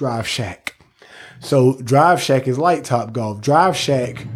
Drive Shack. So Drive Shack is like Top Golf. Drive Shack,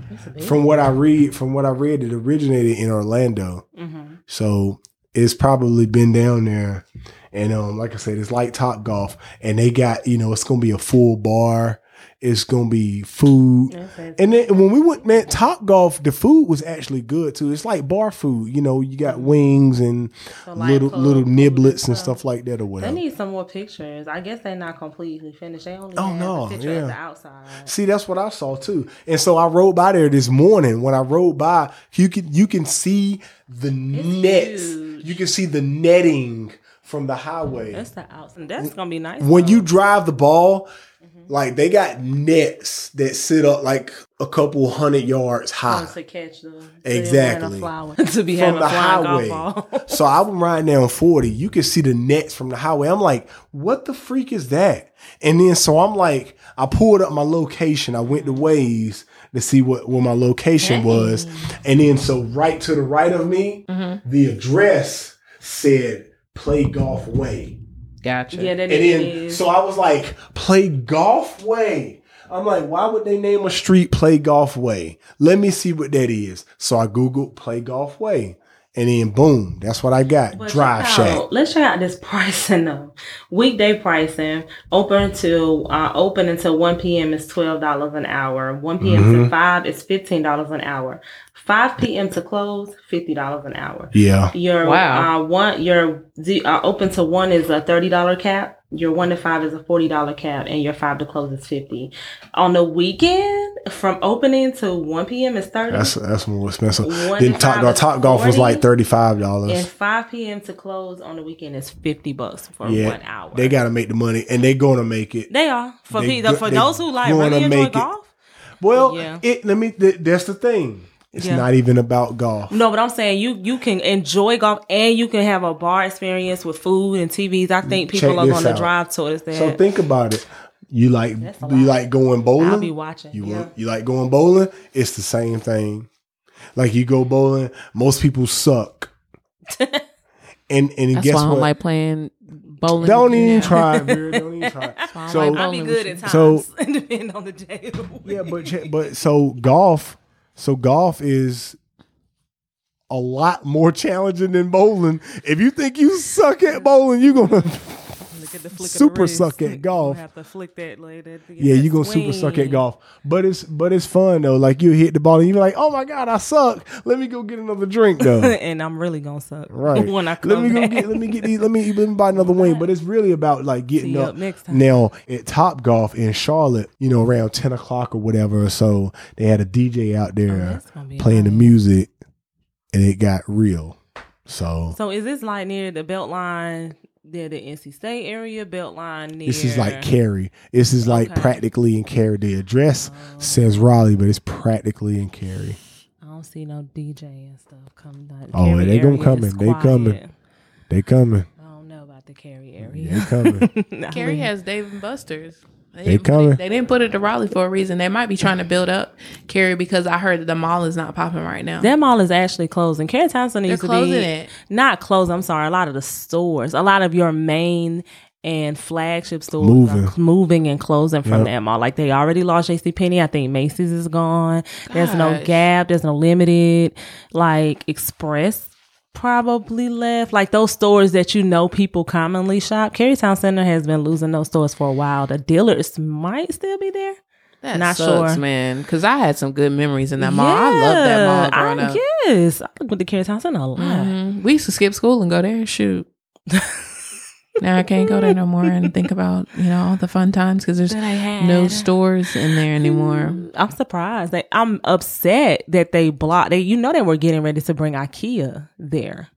from what I read, from what I read, it originated in Orlando. Mm-hmm. So it's probably been down there. And um, like I said, it's like Top Golf, and they got you know it's gonna be a full bar. It's gonna be food, and then when we went, man, Top Golf, the food was actually good too. It's like bar food, you know. You got mm-hmm. wings and So like little club little niblets and stuff. like that, or whatever. They need some more pictures. I guess they're not completely finished. They only Oh, have no, a picture yeah. the outside. See, that's what I saw too. And so I rode by there this morning. When I rode by, you can you can see the nets. huge. You can see the netting from the highway. That's the outside. That's gonna be nice. when though. you drive the ball, Mm-hmm. like they got nets that sit up like a couple hundred yards high. to catch the Exactly. to be from having the highway. so I was riding down 40. You could see the nets from the highway. I'm like, what the freak is that? And then so I'm like, I pulled up my location. I went to Waze to see what, what my location was. And then so right to the right of me, Mm-hmm. the address said play golf way. Gotcha. yeah, that And then is. so I was like, play golf way. I'm like, why would they name a street play golf way? Let me see what that is. So I Googled play golf way. And then boom, that's what I got. But Drive Shack. Let's check out this pricing though. Weekday pricing open to uh, open until one p.m. is twelve dollars an hour. One p.m. Mm-hmm. to five is fifteen dollars an hour. Five p.m. to close fifty dollars an hour. Yeah. Your Wow. uh, one your uh, open to one is a thirty dollar cap. Your one to five is a forty dollar cap, and your five to close is fifty. On the weekend, from opening to one p.m. is thirty. That's that's more expensive. One Then to top, five top golf was like thirty five dollars. and dollars. 5 p.m. to close on the weekend is 50 bucks for Yeah, one hour. they got to make the money, and they're gonna make it. They are for They people for they those who like gonna really enjoy golf. Well, Yeah. it let me. Th- that's the thing. It's Yeah. not even about golf. No, but I'm saying you you can enjoy golf and you can have a bar experience with food and TVs. I think people Check are this going to drive towards that. So think about it. You like you like going bowling. I'll be watching. You yeah. want you like going bowling? It's the same thing. Like you go bowling, most people suck. and and That's guess why I don't what? like playing bowling. don't even Yeah. try it, bro. Don't even try it. so I'll be bowling good at times, So- depending on the day. Of the week. yeah, but but so golf, so golf is a lot more challenging than bowling. If you think you suck at bowling, you're gonna At the flick of the super suck at You golf. have to flick that later. Yeah, you gonna super suck at golf, but it's but it's fun though. Like you hit the ball and you're like, oh my god, I suck. Let me go get another drink though. and I'm really gonna suck Right. when I come let me go back. get let me get these let me let me buy another wing. But it's really about like getting See up, next time. now at Top Golf in Charlotte. You know, around ten o'clock or whatever. or So they had a DJ out oh, there Oh, that's gonna playing the music, and it got real. So So is this like near the Beltline, near the NC State area, Beltline near? this is like Cary. This is like Okay. practically in Cary. The address says Raleigh, but it's practically in Cary. I don't see no DJ and stuff coming down. Oh, Cary they gonna area coming. They coming. They coming. I don't know about the Cary area. They coming. I Cary mean, has Dave and Buster's. They didn't- coming. They didn't put it to Raleigh for a reason. They might be trying to build up Cary because I heard that the mall is not popping right now. That mall is actually closing. Cary Townsend They're needs to closing be it. not closed. I'm sorry. A lot of the stores, a lot of your main and flagship stores Moving. are moving and closing from Yep. that mall. Like they already lost JC Penney. I think Macy's is gone. There's no Gap. There's no Limited. Like Express probably left. Like those stores that you know people commonly shop. Cary Towne Center has been losing those stores for a while. The dealers might still be there. That Not sucks, sure. man. Because I had some good memories in that mall. I love that mall growing I up. Yes, I went to Cary Towne Center a lot. Mhm. We used to skip school and go there and shoot. now I can't go there no more and think about you know all the fun times because there's That I had. no stores in there anymore. Mm, I'm surprised. They, I'm upset that they blocked. They, you know, they were getting ready to bring IKEA there,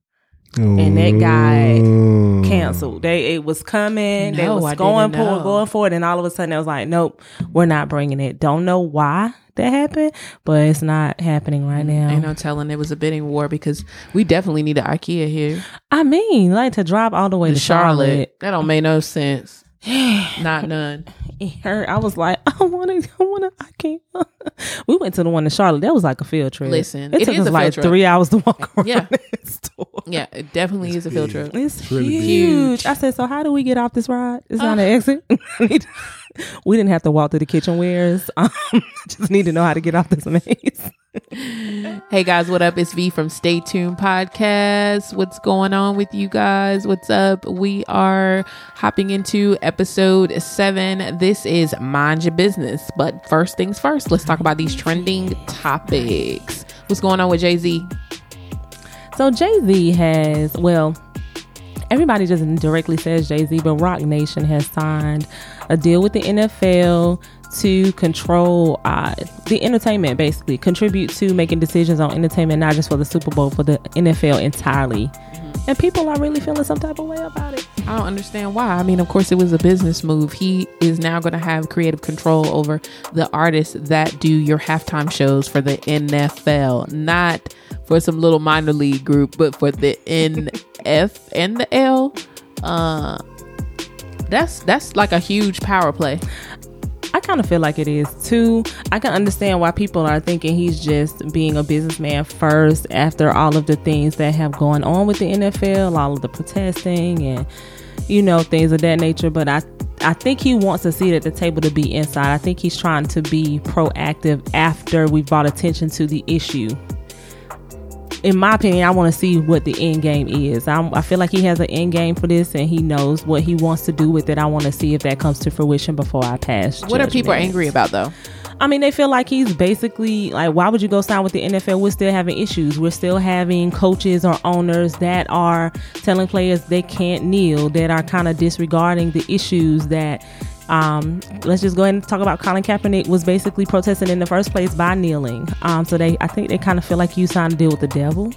and that guy Mm. canceled. They it was coming. they was I going didn't for know. going for it, and all of a sudden it was like, nope, we're not bringing it. Don't know why that happened, but it's not happening right now. Ain't no telling it was a bidding war because we definitely need an IKEA here. I mean, like to drive all the way The to Charlotte. Charlotte. That don't make no sense. Not none. It hurt. I was like, I want to, I want to, I can't. we went to the one in Charlotte. That was like a field trip. Listen, it, it took is us a like trip. three hours to walk around Yeah. that store. Yeah, it definitely is a field big. trip. It's really big. huge. I said, so how do we get off this ride? It's on the exit. we didn't have to walk through the kitchenwares. Um, just need to know how to get off this maze. Hey guys, what up? It's V from Stay Tuned Podcast. What's going on with you guys? What's up? We are hopping into episode seven. This is Mind Your Business. But first things first, let's talk about these trending topics. What's going on with Jay Z? So Jay Z has, well, everybody just directly says Jay Z, but Roc Nation has signed a deal with the NFL to control uh, the entertainment, basically, contribute to making decisions on entertainment, not just for the Super Bowl, for the NFL entirely. And people are really feeling some type of way about it. I don't understand why. I mean, of course, it was a business move. He is now going to have creative control over the artists that do your halftime shows for the NFL, not for some little minor league group, but for the NF and the L. Uh, that's that's like a huge power play. I kind of feel like it is too. I can understand why people are thinking he's just being a businessman first after all of the things that have gone on with the NFL, all of the protesting and you know things of that nature. But I I think he wants a seat at the table to be inside. I think he's trying to be proactive after we've brought attention to the issue. In my opinion, I want to see what the end game is. I'm, I feel like he has an end game for this, and he knows what he wants to do with it. I want to see if that comes to fruition before I pass. What are people angry about though? I mean, they feel like he's basically like, why would you go sign with the NFL? We're still having issues. We're still having coaches or owners that are telling players they can't kneel, that are kind of disregarding the issues that. Um, let's just go ahead and talk about Colin Kaepernick was basically protesting in the first place by kneeling. Um, so they, I think they kind of feel like you signed a deal with the devil,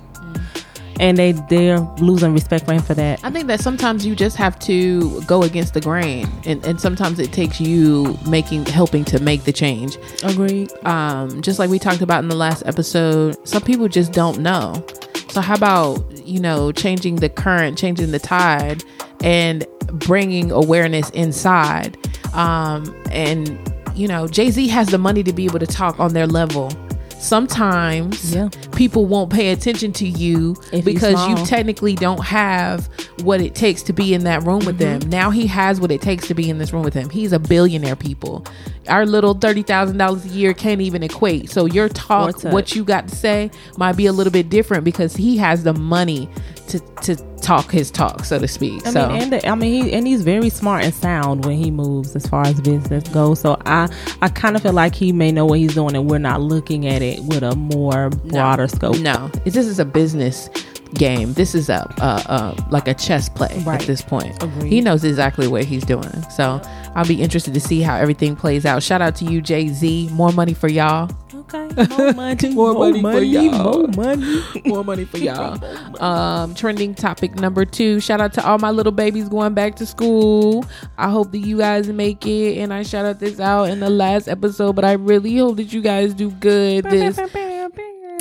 and they they're losing respect for him for that. I think that sometimes you just have to go against the grain, and, and sometimes it takes you making helping to make the change. Agreed. um, just like we talked about in the last episode, some people just don't know. So how about you know changing the current, changing the tide, and bringing awareness inside? Um, and you know, Jay Z has the money to be able to talk on their level. Sometimes Yeah. people won't pay attention to you If because you technically don't have what it takes to be in that room with Mm-hmm. them. Now he has what it takes to be in this room with him. He's a billionaire, people. Our little thirty thousand dollars a year can't even equate. So your talk, what you got to say, might be a little bit different because he has the money to to talk his talk, so to speak. I so mean, and the, I mean, he and he's very smart and sound when he moves as far as business goes. So I, I kind of feel like he may know what he's doing, and we're not looking at it with a more broader scope. no, this is a business game. This is a, a, a like a chess play Right. at this point. Agreed. He knows exactly what he's doing. So I'll be interested to see how everything plays out. Shout out to you, Jay Z. More money for y'all. Okay, more money, More money for y'all. more money. More money for y'all. Um, trending topic number two. Shout out to all my little babies going back to school. I hope that you guys make it. And I shout out this out in the last episode, but I really hope that you guys do good this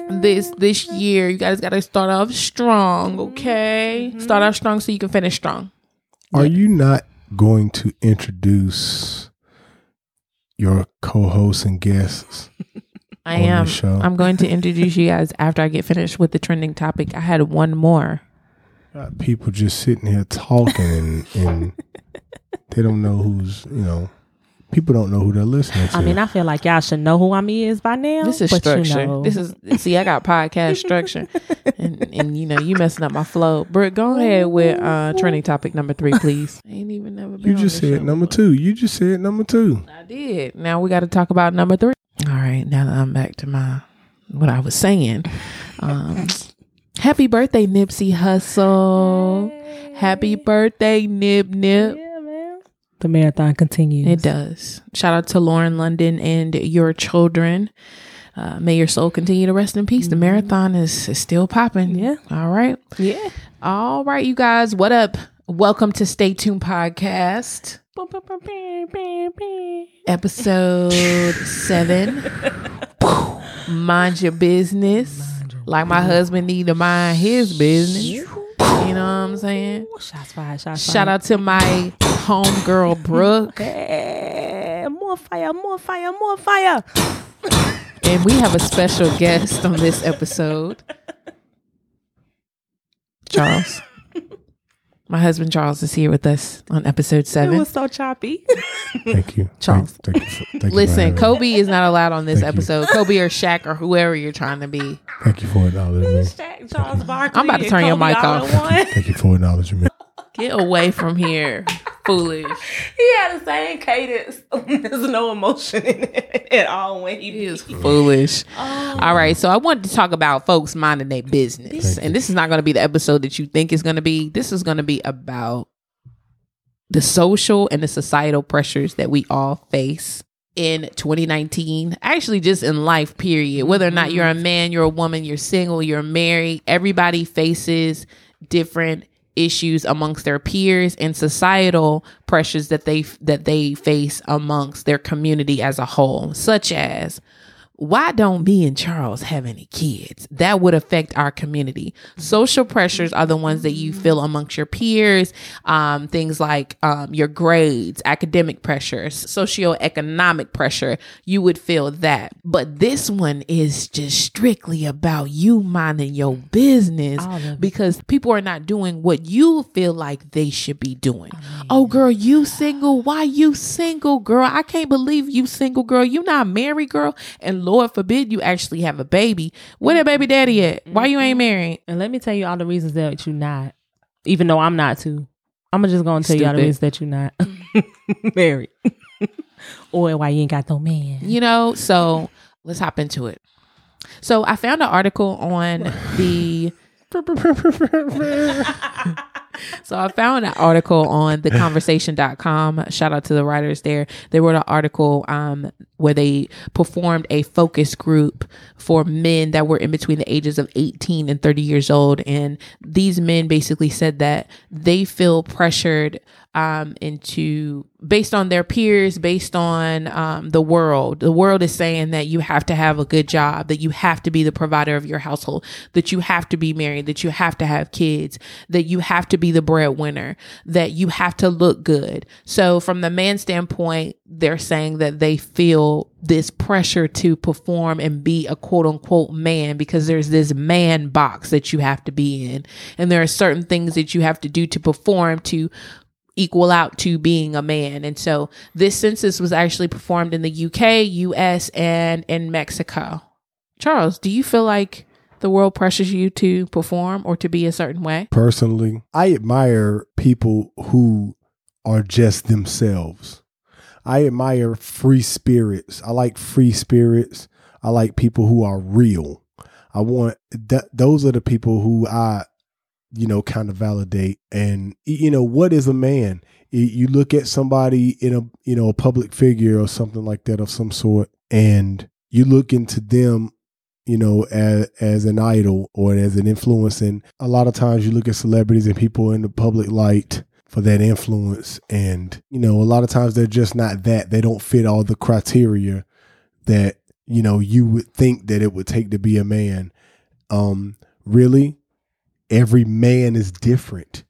this this year. You guys got to start off strong, okay? Start off strong so you can finish strong. Are you not going to introduce your co-hosts and guests? I On the am. show. I'm going to introduce you guys after I get finished with the trending topic. I had one more. Got people just sitting here talking and, and they don't know who's you know. People don't know who they're listening to. I mean, I feel like y'all should know who I'm is by now. This is but you structure. know. This is see, I got podcast structure, and and you know you messing up my flow. Britt, go ahead with uh trending topic number three, please. I ain't even never been. you just this said number before. two. You just said number two. I did. Now we got to talk about number three. All right, now that I'm back to my what I was saying. Um, happy birthday, Nipsey Hussle. Happy birthday, Nip Nip. Yeah, man. The marathon continues. It does. Shout out to Lauren London and your children. Uh, may your soul continue to rest in peace. The marathon is, is still popping. Yeah. All right. Yeah. All right, you guys. What up? Welcome to Stay Tuned Podcast, episode seven. Mind your business. Like my husband need to mind his business. You know what I'm saying? Shots fired. Shots Shout out to my homegirl Brooke. Hey, more fire, more fire, more fire. And we have a special guest on this episode. Charles. My husband Charles is here with us on episode seven. It seven. was so choppy. Thank you, Charles. Thank, thank you for, thank you for Listen, me. Kobe is not allowed on this Thank you. episode. Kobe or Shaq or whoever you're trying to be. Thank you for acknowledging me. Shaq, Charles Barkley. I'm about to turn your mic off. in one. Thank you for acknowledging me. Get away from here, foolish. he had the same cadence. There's no emotion in it at all when he He is foolish. Oh. All right, so I wanted to talk about folks minding their business, and this is not going to be the episode that you think is going to be. This is going to be about the social and the societal pressures that we all face in 2019 actually just in life period whether or not you're a mm-hmm. man you're a woman you're single you're married everybody faces different issues amongst their peers and societal pressures that they that they face amongst their community as a whole such as why don't me and Charles have any kids? That would affect our community. Social pressures are the ones that you feel amongst your peers. Um, things like um, your grades, academic pressures, socioeconomic pressure. You would feel that. But this one is just strictly about you minding your business All of it. because people are not doing what you feel like they should be doing. Oh, girl, you single? Why you single, girl? I can't believe you single, girl. You not married, girl. And Lord forbid you actually have a baby. Where that baby daddy at? Why you ain't married? And let me tell you all the reasons that you're not, even though I'm not too. I'm just gonna tell you all the reasons that you're not married, or why you ain't got no man. You know, so let's hop into it. So I found an article on the So I found an article on theconversation.com. Shout out to the writers there. They wrote an article um, where they performed a focus group for men that were in between the ages of 18 and 30 years old. And these men basically said that they feel pressured um, into based on their peers, based on um, the world. The world is saying that you have to have a good job, that you have to be the provider of your household, that you have to be married, that you have to have kids, that you have to be the breadwinner, that you have to look good. So, from the man standpoint, they're saying that they feel this pressure to perform and be a quote unquote man because there's this man box that you have to be in. And there are certain things that you have to do to perform to equal out to being a man. And so this census was actually performed in the UK, US, and in Mexico. Charles, do you feel like the world pressures you to perform or to be a certain way? Personally, I admire people who are just themselves. I admire free spirits. I like free spirits. I like people who are real. I want that. Those are the people who I, you know, kind of validate. And you know, what is a man? You- look at somebody in a, you know, a public figure or something like that of some sort, and you look into them you know, as, as an idol or as an influence. And a lot of times you look at celebrities and people in the public light for that influence. And, you know, a lot of times they're just not that. They don't fit all the criteria that, you know, you would think that it would take to be a man. Um, really, every man is different.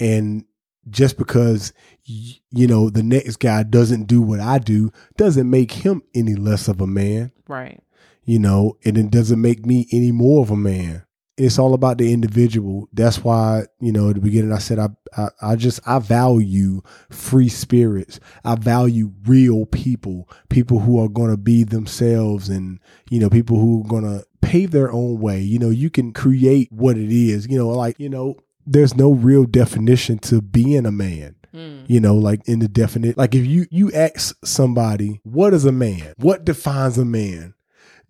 And just because, you know, the next guy doesn't do what I do doesn't make him any less of a man Right. you know, and it doesn't make me any more of a man. It's all about the individual. That's why, you know, at the beginning I said I, I I just I value free spirits. I value real people, people who are going to be themselves and, you know, people who are going to pave their own way. You know, you can create what it is. You know, like, you know, there's no real definition to being a man hmm. you know like in the definite like if you you ask somebody what is a man what defines a man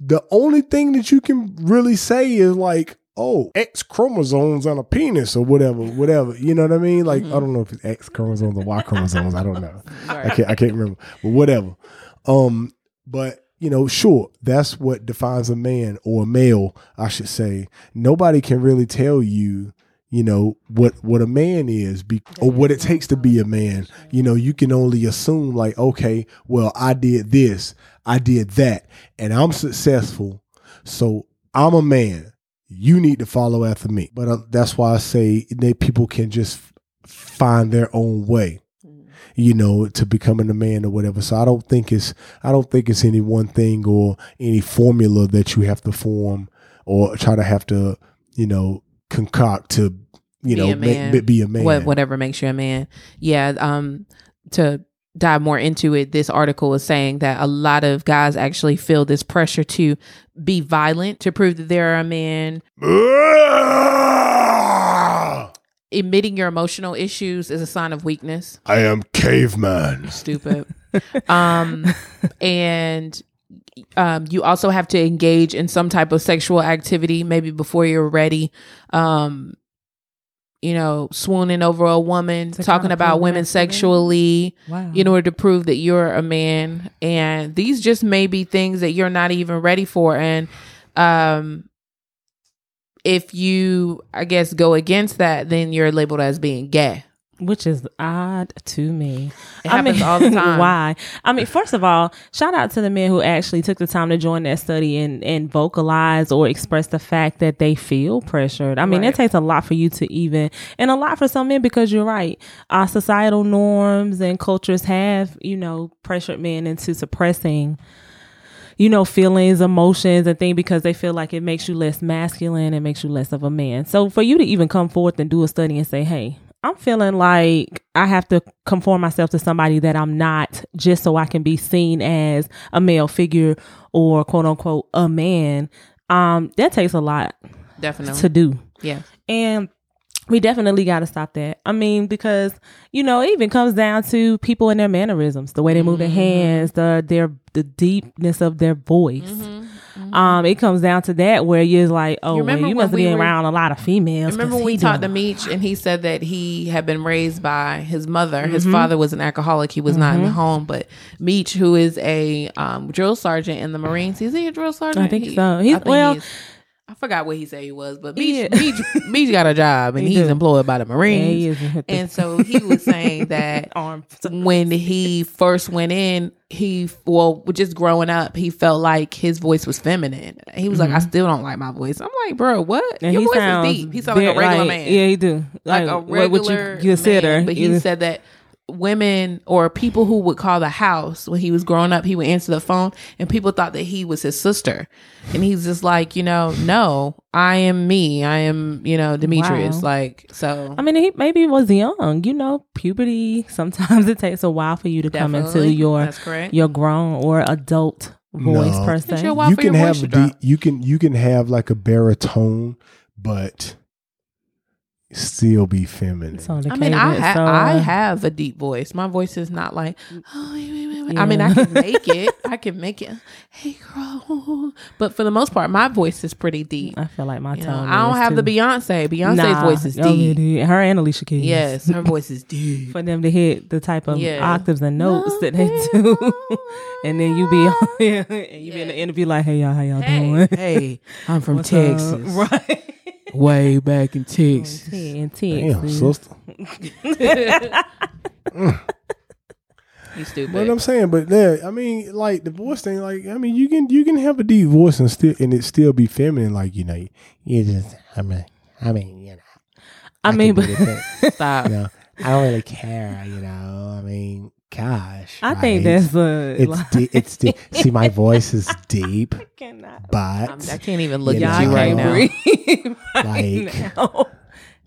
the only thing that you can really say is like oh x chromosomes on a penis or whatever whatever. You know what i mean? Like i don't know if it's x chromosomes or y chromosomes. I don't know. I can't i can't remember but whatever. Um but you know sure that's what defines a man or a male i should say. Nobody can really tell you you know what what a man is be, or what it takes to be a man. You know you can only assume like okay well i did this i did that and i'm successful so i'm a man you need to follow after me but uh, that's why i say that people can just find their own way you know to becoming a man or whatever so i don't think it's i don't think it's any one thing or any formula that you have to form or try to have to you know concoct to you Be know a man. Be, be a man. What, whatever makes you a man. Yeah. Um, to dive more into it, this article is saying that a lot of guys actually feel this pressure to be violent to prove that they're a man. Admitting your emotional issues is a sign of weakness. I am caveman. Stupid. um, and um, you also have to engage in some type of sexual activity, maybe before you're ready. Um, you know, swooning over a woman, To talking about women sexually Wow. in order to prove that you're a man. And these just may be things that you're not even ready for. And um, if you, I guess, go against that, then you're labeled as being gay. Which is odd to me. It happens all the time. Why? I mean, first of all, shout out to the men who actually took the time to join that study and and vocalize or express the fact that they feel pressured. I mean, Right. it takes a lot for you to even, and a lot for some men because you're right. Our societal norms and cultures have, you know, pressured men into suppressing you know, feelings, emotions, and things because they feel like it makes you less masculine and makes you less of a man. So for you to even come forth and do a study and say, hey, I'm feeling like I have to conform myself to somebody that I'm not just so I can be seen as a male figure or quote unquote a man. Um, that takes a lot Definitely. to do. yeah. And we definitely got to stop that. I mean, because you know, it even comes down to people and their mannerisms, the way they move their Mm-hmm. hands, the their the deepness of their voice. Mm-hmm. Um, it comes down to that where you're like, oh, You well, you must we be were- around a lot of females. Remember when we talked to Meech and he said that he had been raised by his mother. His Mm-hmm. father was an alcoholic. He was not in the home, but Meech, who is a um, drill sergeant in the Marines, is he a drill sergeant? I think He- so. He's- I think well- he. I forgot what he said he was, but He Meech, is. Meech, Meech got a job and He he's do. employed by the Marines. he is with the and so he was saying that when he first went in, he well, just growing up, he felt like his voice was feminine. He was like, I still don't like my voice. I'm like, bro, what? Mm-hmm. And Your voice is deep. He sounds like a regular like- man Yeah, he do. like, a what regular you consider? man. But he said that women or people who would call the house when he was growing up, he would answer the phone and people thought that he was his sister. And he's just like, you know, no, I am me. I am, you know, Demetrius. Wow. Like, so I mean, he maybe was young. You know, puberty. Sometimes it takes a while for you to come into your That's correct. your grown or adult voice No. per It's se. while you for your can voice have to a drop. you can you can have like a baritone, but still be feminine. It's I mean, I cadence, ha- so, I have a deep voice. My voice is not like. Oh, I mean, I can make it. I can make it. Hey, girl. But for the most part, my voice is pretty deep. I feel like my You tone. know, I don't is have the too. Beyonce. Beyonce's Nah, voice is oh, yeah, deep. dude. Her and Alicia Keys. Yes, her voice is deep. For them to hit the type of Yeah. octaves and notes that they do, and then you be on there and you be in the interview like, "Hey y'all, how y'all Hey, doing?" hey, I'm from What's up? Texas. right? Way back in Texas. In Damn, Texas. sister. Mm. You stupid. But I'm saying, but yeah, I mean, like the voice thing, like I mean, you can you can have a deep voice and still and it still be feminine, like you know, you just I mean, I mean, you know, I mean, but do the thing, Stop. you know, I don't really care, you know. I mean, gosh, I think that's a. it's like, de- it's de- see my voice is deep, cannot. but I'm- I can't even look You at know, you right now. Like, now.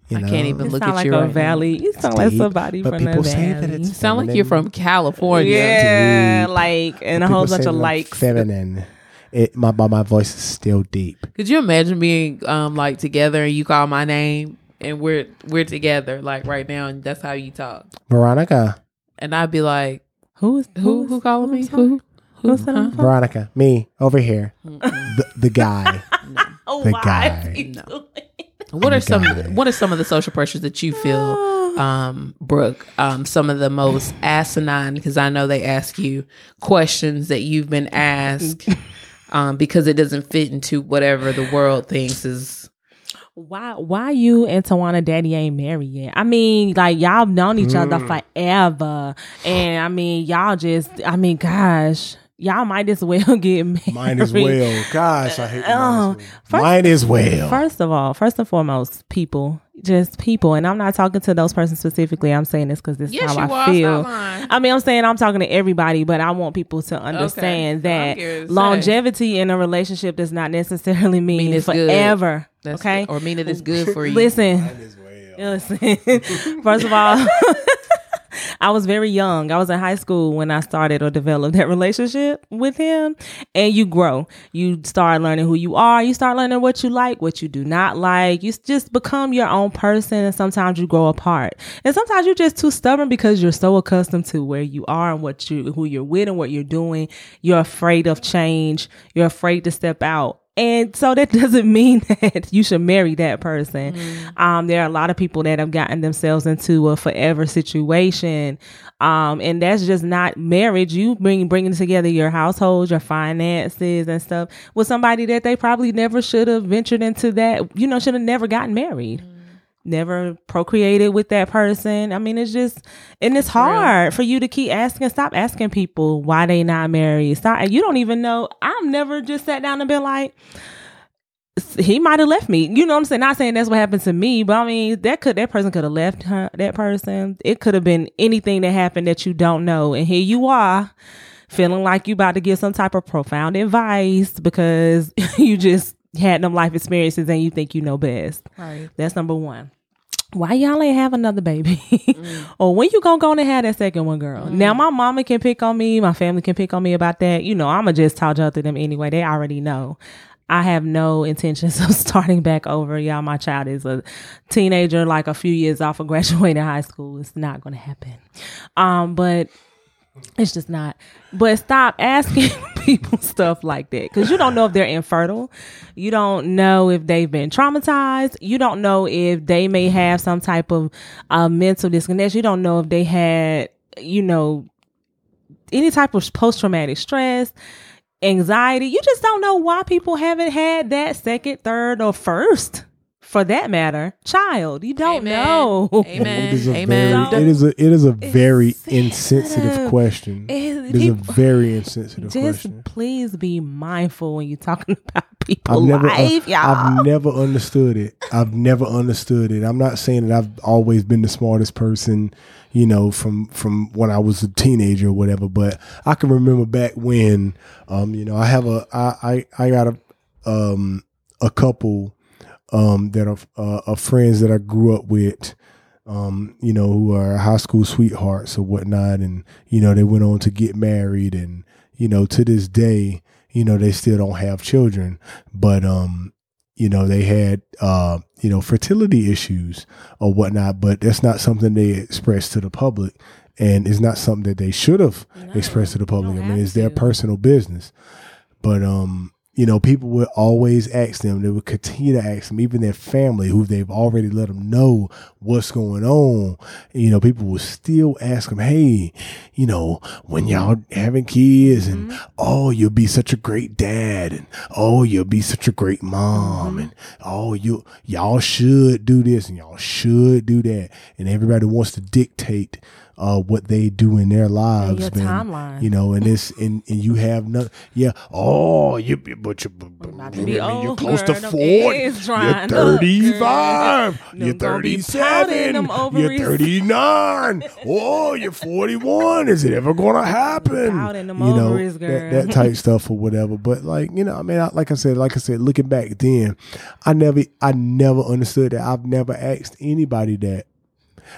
you I can't even look at like you a right now. valley. You sound like deep, somebody but from people the say that valley. it's You sound like you're from California. yeah, Deep. like and a whole bunch of that likes. feminine. It my but my voice is still deep. Could you imagine being um like together and you call my name and we're we're together like right now and that's how you talk Veronica, and I'd be like Who is who who calling me who's who Who's that on the phone? Veronica, me over here, the, the guy. Oh, The why guy. No. doing it? what are some guy. what are some of the social pressures that you feel um Brooke um some of the most asinine because I know they ask you questions that you've been asked um because it doesn't fit into whatever the world thinks is Why why you and Tawana daddy ain't married yet? I mean, like y'all known each other mm. forever. And I mean, y'all just I mean, gosh, y'all might as well get married. Mine as well. Gosh, I hate mine as uh, well. first- Mine as well. First of all, first and foremost, people, just people, and I'm not talking to those persons specifically. I'm saying this because this is yes how I are feel. I mean, I'm saying I'm talking to everybody, but I want people to understand So I'm that curious to say. longevity in a relationship does not necessarily mean, Mean it's good. forever. That's okay, or mean it is good for you listen. Mine as well. Listen, first of all, I was very young. I was in high school when I started or developed that relationship with him. And you grow. You start learning who you are. You start learning what you like, what you do not like. You just become your own person. And sometimes you grow apart. And sometimes you're just too stubborn because you're so accustomed to where you are and what you, who you're with and what you're doing. You're afraid of change. You're afraid to step out. And so that doesn't mean that you should marry that person. Um, there are a lot of people that have gotten themselves into a forever situation. Um, and that's just not marriage. You bring, bringing together your household, your finances and stuff with somebody that they probably never should have ventured into that, you know, should have never gotten married. Never procreated with that person. I mean, it's just, and it's hard for you to keep asking. Stop asking people why they not married. Stop. You don't even know. I've never just sat down and been like, he might have left me. You know what I'm saying? Not saying that's what happened to me, but I mean that could that person could have left her that person. It could have been anything that happened that you don't know. And here you are feeling like you about to give some type of profound advice because you just had them life experiences and you think you know best. Right. That's number one. Why y'all ain't have another baby? or when you gonna go and have that second one, girl? Now my mama can pick on me, my family can pick on me about that. You know, I'ma just talk to them anyway. They already know. I have no intentions of starting back over. Y'all, my child is a teenager, like a few years off of graduating high school. It's not gonna happen. Um, but it's just not. But stop asking people stuff like that because you don't know if they're infertile. You don't know if they've been traumatized. You don't know if they may have some type of uh, mental disconnect. You don't know if they had, you know, any type of post traumatic stress, anxiety. You just don't know why people haven't had that second, third, or first, for that matter, child. You don't Amen. know. Amen. It is a Amen. very, it is a, it is a very insensitive question. It- It is a very insensitive Just question. please be mindful when you're talking about people's I've never, uh, life, y'all. I've never understood it. I've never understood it. I'm not saying that I've always been the smartest person, you know, from from when I was a teenager or whatever. But I can remember back when, um, you know, I have a, I, I, I got a, um, a couple, um, that are, uh, are friends that I grew up with. Um, you know, who are high school sweethearts or whatnot, and you know they went on to get married, and you know to this day, you know they still don't have children, but um, you know they had uh, you know fertility issues or whatnot, but that's not something they express to the public, and it's not something that they should have expressed to the public. I mean, it's their to. personal business, but um, you know, people would always ask them. They would continue to ask them, even their family, who they've already let them know what's going on. You know, people will still ask them, "Hey, you know, when y'all having kids, and mm-hmm. oh, you'll be such a great dad, and oh, you'll be such a great mom, mm-hmm. and oh, you y'all should do this and y'all should do that." And everybody wants to dictate uh, what they do in their lives, your man. timeline. You know, and this and, and you have no, yeah. Oh, you but you, About you, to be I mean, you're close girl. to forty. You're drying up, thirty-five. You're Them gonna be powder in thirty-seven. You're thirty-nine. oh, you're forty-one. Is it ever gonna happen? Powder in them you know ovaries, that, that type stuff or whatever. But like you know, I mean, I, like I said, like I said, looking back then, I never, I never understood that. I've never asked anybody that.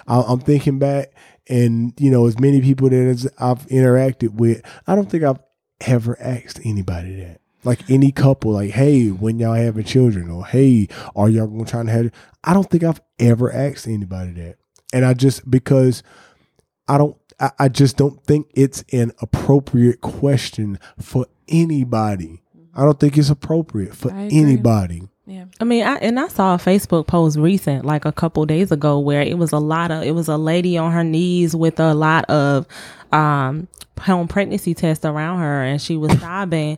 I, I'm thinking back, and you know, as many people that as I've interacted with, I don't think I've ever asked anybody that. Like any couple, like, hey, when y'all having children, or hey, are y'all gonna try to have? I don't think I've ever asked anybody that, and I just because I don't, I, I just don't think it's an appropriate question for anybody. I don't think it's appropriate for anybody. Yeah. I mean, I, and I saw a Facebook post recent, like a couple days ago, where it was a lot of, it was a lady on her knees with a lot of um home pregnancy tests around her, and she was sobbing.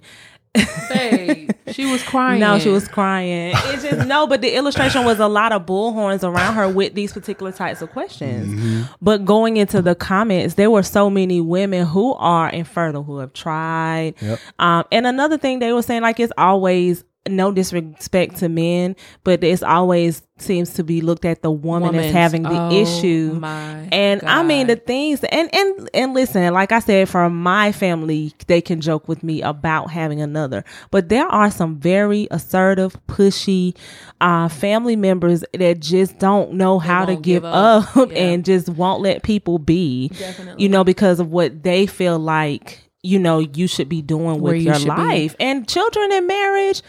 Babe, she was crying. No, she was crying. It's just no, but the illustration was a lot of bullhorns around her with these particular types of questions. But going into the comments, there were so many women who are infertile who have tried. Yep. Um, and another thing they were saying, like it's always no disrespect to men, but it's always seems to be looked at the woman as having the oh issue. And I mean the things and and and listen, like I said, for my family, they can joke with me about having another. But there are some very assertive, pushy uh family members that just don't know how to give give up. up Yeah. and just won't let people be. You know, because of what they feel like you know you should be doing with you your should be. life and children in marriage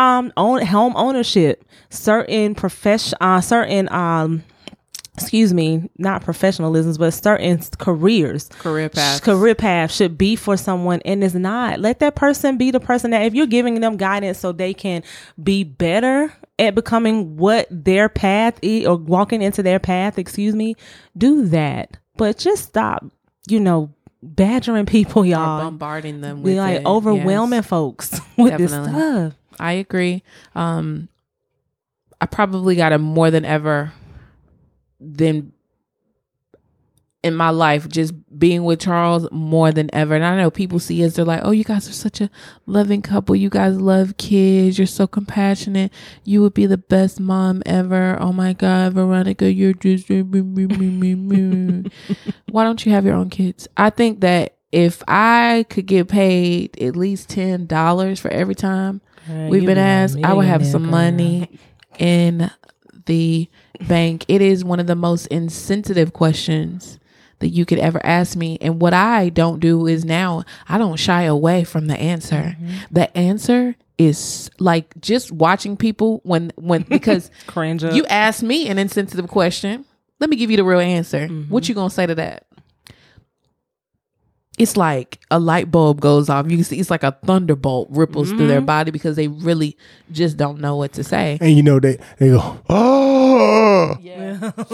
um own home ownership. Certain profession uh certain um excuse me not professionalisms but certain careers. Career paths. career path should be for someone and it's not. Let that person be the person that if you're giving them guidance so they can be better at becoming what their path is or walking into their path excuse me do that. But just stop you know badgering people y'all. bombarding them with we like it. overwhelming Yes. folks with this stuff I agree. Um, I probably got it more than ever than in my life, just being with Charles more than ever. And I know people see us, they're like, oh, you guys are such a loving couple. You guys love kids. You're so compassionate. You would be the best mom ever. Oh my God, Veronica, you're just. Why don't you have your own kids? I think that if I could get paid at least $10 for every time we've been asked, I would have some money in the bank. It is one of the most insensitive questions that you could ever ask me. And what I don't do is now I don't shy away from the answer. The answer is like just watching people when when because you ask me an insensitive question. Let me give you the real answer. What you gonna say to that? It's like a light bulb goes off. You can see it's like a thunderbolt ripples through their mm-hmm. body because they really just don't know what to say. And you know they they go, oh,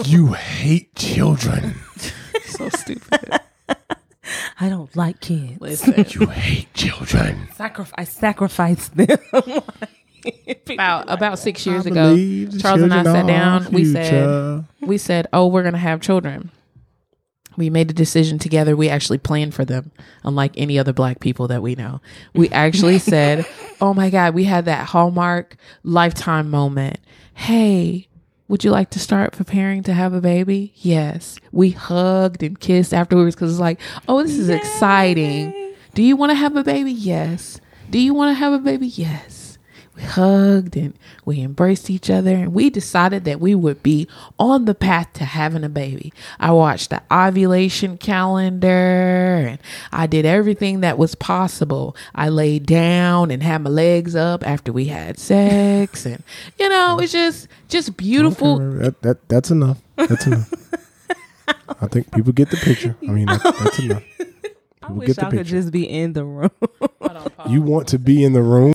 you hate children. so stupid. I don't like kids. Listen, You hate children. Sacrifice, I sacrifice them. about about six years I ago, Charles and I sat down. our We said, we said, oh, we're gonna have children. We made a decision together. We actually planned for them, unlike any other black people that we know. We actually said, oh my God, we had that hallmark lifetime moment. Hey, would you like to start preparing to have a baby? Yes. We hugged and kissed afterwards because it's like, oh, this is exciting. Do you want to have a baby? Yes. Do you want to have a baby? Yes. We hugged and we embraced each other and we decided that we would be on the path to having a baby. I watched the ovulation calendar and I did everything that was possible. I laid down and had my legs up after we had sex and you know, it's just just beautiful. Okay, that, that that's enough. That's enough. I think people get the picture. I mean, that, that's enough. I wish get the y'all could just be in the room. You want to be in the room?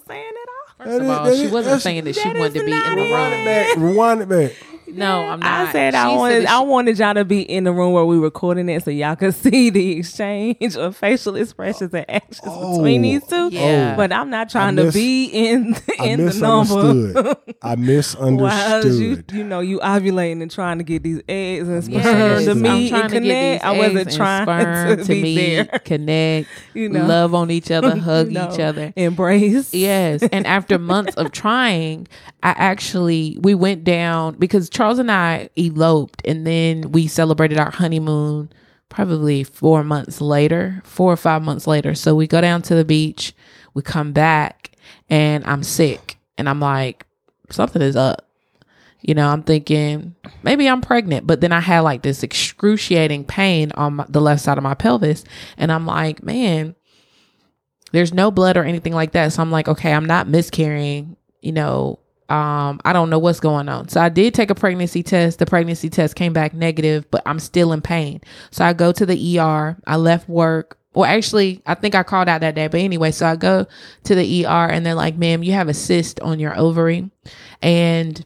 First of all, she wasn't saying that she wanted to be in the back. Rewind it back. No, eh, I'm not. I said I She wanted that I wanted y'all to be in the room where we recording it so y'all could see the exchange of facial expressions and actions oh. between Oh. these two. Oh. Yeah. But I'm not trying miss- to be in I in the number. I misunderstood. I While you misunderstood. you know you ovulating and trying to get these eggs and sperm Yes. to I'm meet and connect. these I wasn't trying to, to be meet, there. connect, You know. love on each other, hug You know, each other. embrace. Yes. And after months of trying, I actually we went down because Charles and I eloped and then we celebrated our honeymoon probably four months later, four or five months later. So we go down to the beach, we come back, and I'm sick. And I'm like, something is up. You know, I'm thinking maybe I'm pregnant, but then I had like this excruciating pain on my, the left side of my pelvis. And I'm like, man, there's no blood or anything like that. So I'm like, okay, I'm not miscarrying, you know, um, I don't know what's going on. So I did take a pregnancy test. The pregnancy test came back negative, but I'm still in pain. So I go to the ER. I left work. Well, actually, I think I called out that day. But anyway, so I go to the ER and they're like, ma'am, you have a cyst on your ovary and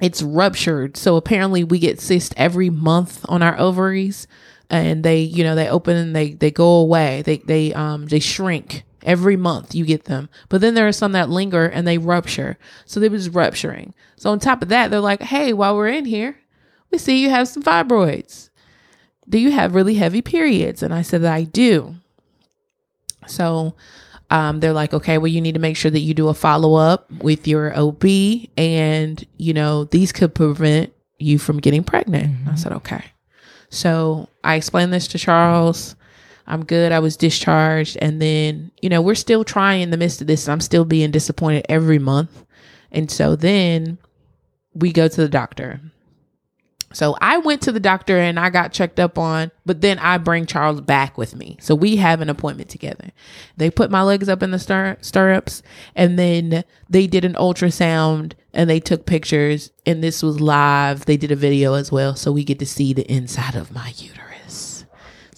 it's ruptured. So apparently we get cysts every month on our ovaries and they, you know, they open and they, they go away. They, they, um, they shrink every month you get them. But then there are some that linger and they rupture. So they were just rupturing. So on top of that, they're like, Hey, while we're in here, we see you have some fibroids. Do you have really heavy periods? And I said that I do. So um, they're like, okay, well, you need to make sure that you do a follow up with your OB, and you know these could prevent you from getting pregnant. I said, okay. So I explained this to Charles. I'm good. I was discharged, and then you know we're still trying in the midst of this. I'm still being disappointed every month, and so then we go to the doctor. So I went to the doctor and I got checked up on, but then I bring Charles back with me. So we have an appointment together. They put my legs up in the stir- stirrups and then they did an ultrasound and they took pictures and this was live. They did a video as well. So we get to see the inside of my uterus.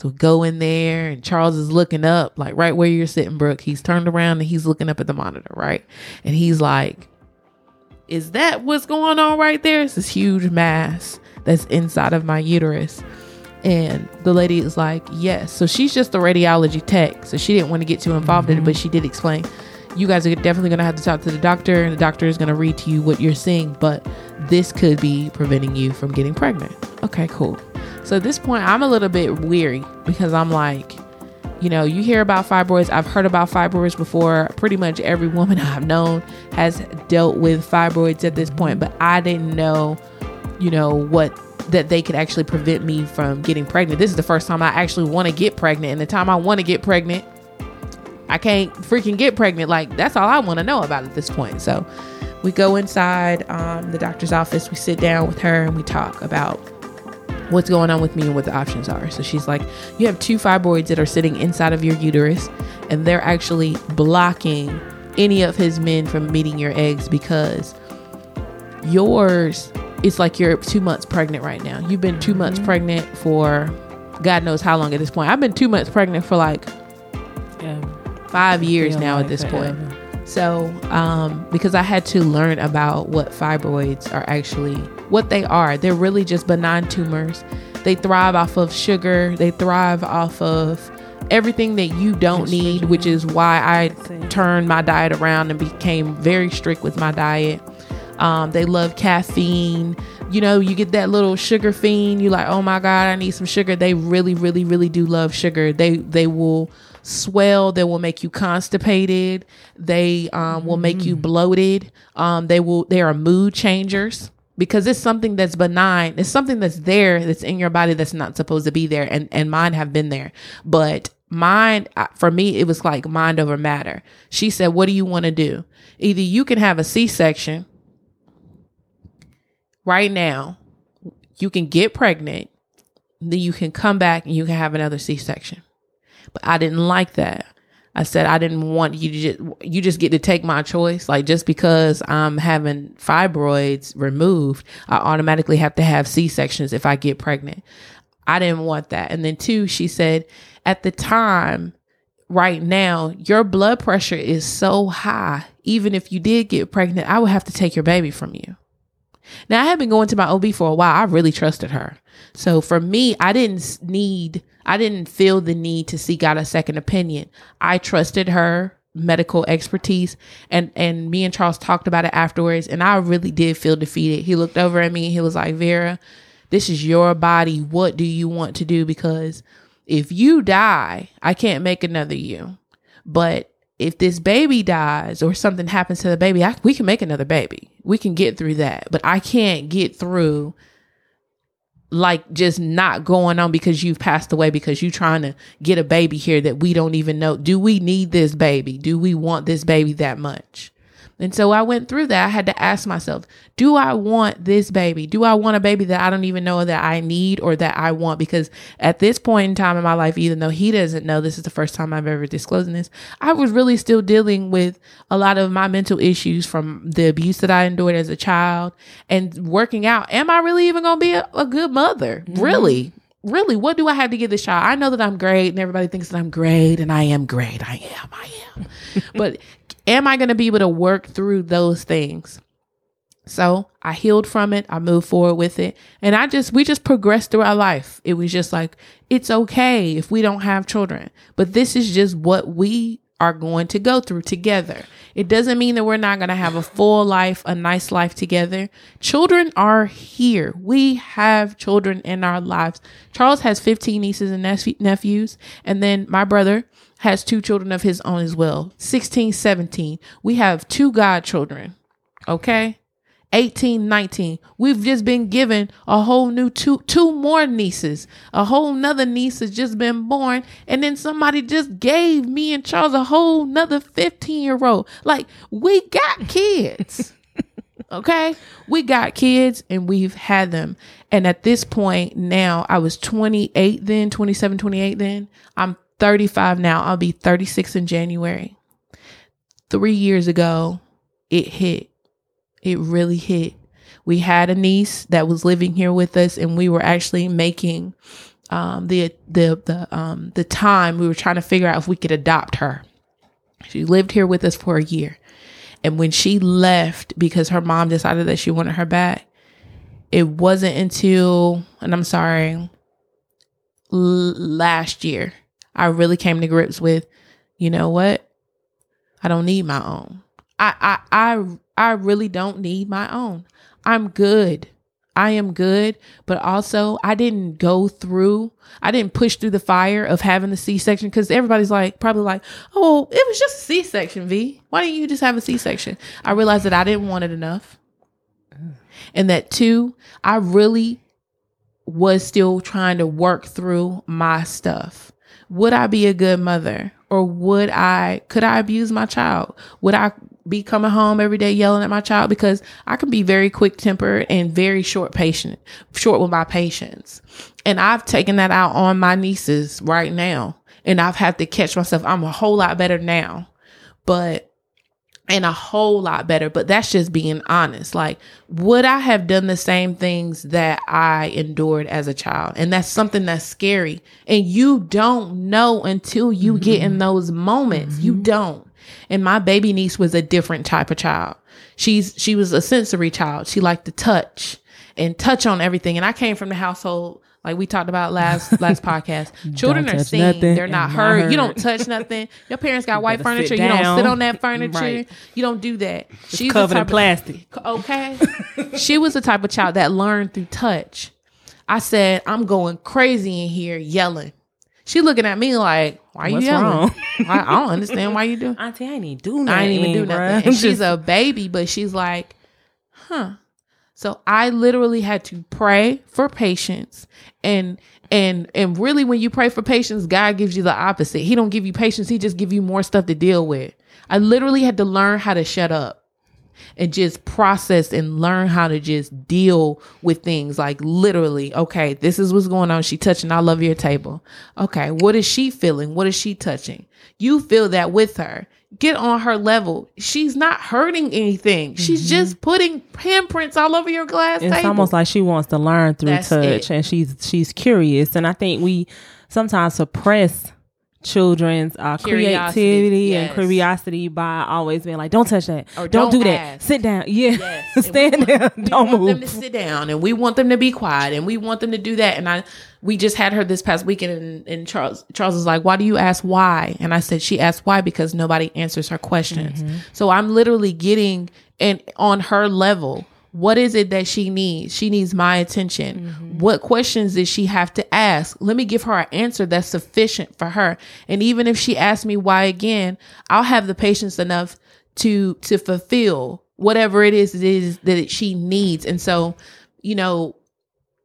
So we go in there and Charles is looking up, like right where you're sitting, Brooke. He's turned around and he's looking up at the monitor, right? And he's like, is that what's going on right there? It's this huge mass that's inside of my uterus. And the lady is like, yes. So she's just a radiology tech. So she didn't want to get too involved in it, but mm-hmm. she did explain, you guys are definitely going to have to talk to the doctor, and the doctor is going to read to you what you're seeing, but this could be preventing you from getting pregnant. Okay, cool. So at this point, I'm a little bit weary because I'm like, you know, you hear about fibroids. I've heard about fibroids before. Pretty much every woman I've known has dealt with fibroids at this point, but I didn't know, you know, what that they could actually prevent me from getting pregnant. This is the first time I actually want to get pregnant. And the time I want to get pregnant, I can't freaking get pregnant. Like, that's all I want to know about at this point. So we go inside um, the doctor's office, we sit down with her, and we talk about what's going on with me and what the options are. So she's like, You have two fibroids that are sitting inside of your uterus, and they're actually blocking any of his men from meeting your eggs because yours it's like you're two months pregnant right now. You've been two months pregnant for God knows how long at this point. I've been two months pregnant for like Yeah. five years now like at this point. So, um, because I had to learn about what fibroids are actually, what they are, they're really just benign tumors. They thrive off of sugar, they thrive off of everything that you don't need, which is why I turned my diet around and became very strict with my diet. Um, they love caffeine. You know, you get that little sugar fiend. You like, oh my god, I need some sugar. They really, really, really do love sugar. They they will swell. They will make you constipated. They um, will make you bloated. Um, they will. They are mood changers because it's something that's benign. It's something that's there that's in your body that's not supposed to be there. And and mine have been there, but mine uh, for me it was like mind over matter. She said, "What do you want to do? Either you can have a C section." right now, you can get pregnant, then you can come back and you can have another C section. But I didn't like that. I said I didn't want you to just you just get to take my choice. Like just because I'm having fibroids removed, I automatically have to have C sections if I get pregnant. I didn't want that. And then two, she said, at the time, right now, your blood pressure is so high. Even if you did get pregnant, I would have to take your baby from you. Now I have been going to my OB for a while. I really trusted her. So for me, I didn't need, I didn't feel the need to seek out a second opinion. I trusted her medical expertise and and me and Charles talked about it afterwards and I really did feel defeated. He looked over at me and he was like, "Vera, this is your body. What do you want to do because if you die, I can't make another you. But if this baby dies or something happens to the baby, I, we can make another baby. We can get through that. But I can't get through like just not going on because you've passed away because you're trying to get a baby here that we don't even know. Do we need this baby? Do we want this baby that much? And so I went through that. I had to ask myself, do I want this baby? Do I want a baby that I don't even know that I need or that I want? Because at this point in time in my life, even though he doesn't know this is the first time I've ever disclosing this, I was really still dealing with a lot of my mental issues from the abuse that I endured as a child and working out. Am I really even going to be a, a good mother? Mm-hmm. Really? Really, what do I have to give this child? I know that I'm great and everybody thinks that I'm great and I am great. I am, I am. but am I going to be able to work through those things? So I healed from it. I moved forward with it. And I just, we just progressed through our life. It was just like, it's okay if we don't have children, but this is just what we are going to go through together. It doesn't mean that we're not going to have a full life, a nice life together. Children are here. We have children in our lives. Charles has 15 nieces and nephew- nephews. And then my brother has two children of his own as well 16, 17. We have two godchildren. Okay. 18, 19. We've just been given a whole new two two more nieces. A whole nother niece has just been born. And then somebody just gave me and Charles a whole nother 15 year old. Like, we got kids. okay? We got kids and we've had them. And at this point now, I was 28 then, 27, 28 then. I'm 35 now. I'll be 36 in January. Three years ago, it hit it really hit. We had a niece that was living here with us, and we were actually making um, the the the um, the time we were trying to figure out if we could adopt her. She lived here with us for a year, and when she left because her mom decided that she wanted her back, it wasn't until and I'm sorry, l- last year I really came to grips with, you know what, I don't need my own. I I I I really don't need my own. I'm good. I am good, but also I didn't go through, I didn't push through the fire of having the C section because everybody's like, probably like, oh, it was just a C section, V. Why didn't you just have a C section? I realized that I didn't want it enough. And that two, I really was still trying to work through my stuff. Would I be a good mother? Or would I, could I abuse my child? Would I be coming home every day yelling at my child? Because I can be very quick tempered and very short patient, short with my patience. And I've taken that out on my nieces right now. And I've had to catch myself. I'm a whole lot better now. But and a whole lot better. But that's just being honest. Like, would I have done the same things that I endured as a child? And that's something that's scary. And you don't know until you get in mm-hmm. those moments. You mm-hmm. don't. And my baby niece was a different type of child. She's she was a sensory child. She liked to touch and touch on everything. And I came from the household like we talked about last last podcast. Children are seen, they're not not heard. You don't touch nothing. Your parents got white furniture. You don't sit on that furniture. Right. You don't do that. She's the covered in type of- plastic. okay. she was the type of child that learned through touch. I said, I'm going crazy in here yelling. She looking at me like, why you What's yelling? wrong? I, I don't understand why you do. Auntie, I ain't even do nothing. I ain't even do nothing. And she's a baby, but she's like, huh. So I literally had to pray for patience and and and really when you pray for patience, God gives you the opposite. He don't give you patience, he just give you more stuff to deal with. I literally had to learn how to shut up and just process and learn how to just deal with things. Like literally okay this is what's going on. She touching all over your table. Okay what is she feeling? What is she touching? You feel that with her. Get on her level. She's not hurting anything. She's mm-hmm. just putting handprints all over your glass it's table. almost like she wants to learn through That's touch it. and she's she's curious. And i think we sometimes suppress children's uh, Curiosity, creativity yes. and curiosity by always being like don't touch that. Or don't, don't do that. sit down. Yeah. Yes. Stand there we don't want them to sit down and we want them to be quiet and we want them to do that. And i we just had her this past weekend and, and charles charles was like why do you ask why? And i said she asked why because nobody answers her questions. So i'm literally getting and on her level what is it that she needs? She needs my attention. Mm-hmm. What questions does she have to ask? Let me give her an answer that's sufficient for her. And even if she asks me why again i'll have the patience enough to to fulfill whatever it is it is that she needs. And so you know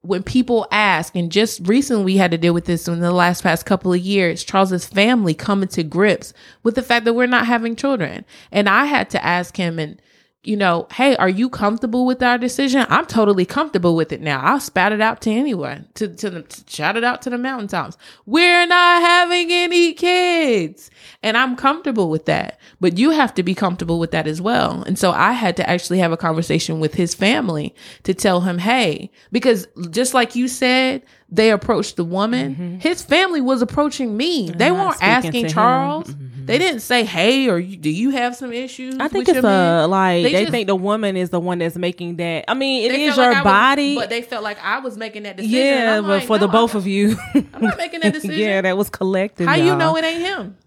when people ask and just recently we had to deal with this in the last past couple of years charles's family coming to grips with the fact that we're not having children. And i had to ask him and you know hey are you comfortable with our decision? I'm totally comfortable with it now. I'll spat it out to anyone to, to, the, to shout it out to the mountaintops. We're not having any kids. And i'm comfortable with that. But you have to be comfortable with that as well. And so i had to actually have a conversation with his family to tell him hey because just like you said they approached the woman his family was approaching me they not weren't asking to him. charles they didn't say hey or do you have some issues I think with it's your a man?" like They they, just- think the woman is the one that's making that. I mean, it They is felt your like I was- body. but they felt like i was making that decision yeah, I'm but like, for the both I'm- of you, i'm not making that decision yeah, that was collective. how you y'all. know it ain't him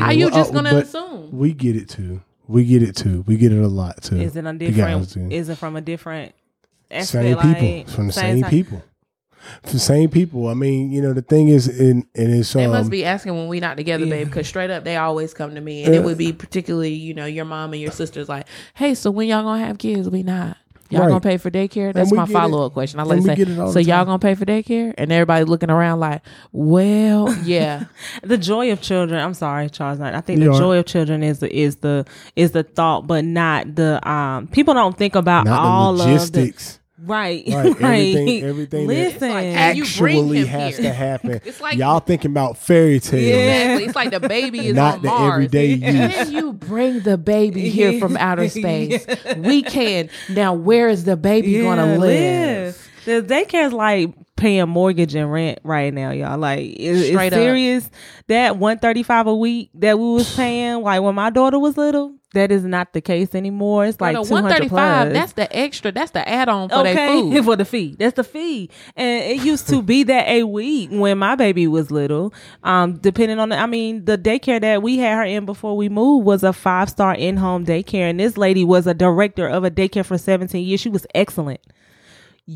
How you just uh, gonna but assume? We get it too. We get it too. We get it a lot too. Is it a different? Is it from a different? same people like, from the same, type- people. From the same people. I mean, you know, the thing is, in and it's They um, must be asking when we not together, Yeah. babe. Because straight up, they always come to me, and it would be particularly, you know, your mom and your sisters like, "Hey, so when y'all gonna have kids? We not. Y'all Right. gonna pay for daycare? That's my follow up question. I like And to say, get it all so y'all gonna pay for daycare? And everybody looking around like, well, yeah. the joy of children. I'm sorry, Charles. I think You the are- joy of children is the is the is the thought, but not the um. People don't think about not all the of the logistics. right. Right, everything, right. everything that Listen, like, you bring actually has here. to happen. It's like- y'all thinking about fairy tales. Yeah. Exactly. It's like the baby is Not on the Mars. everyday use. Can you bring the baby here from outer space? We can. Now, where is the baby gonna Yeah, live? The daycare's like paying mortgage and rent right now, y'all. Like it's up. serious. That one thirty five a week that we was paying, like when my daughter was little, that is not the case anymore. It's like one thirty five. That's the extra. That's the add on for food. for the fee. That's the fee. And it used to be that a week when my baby was little. Um, depending on the, I mean, the daycare that we had her in before we moved was a five star in home daycare, and this lady was a director of a daycare for seventeen years. She was excellent.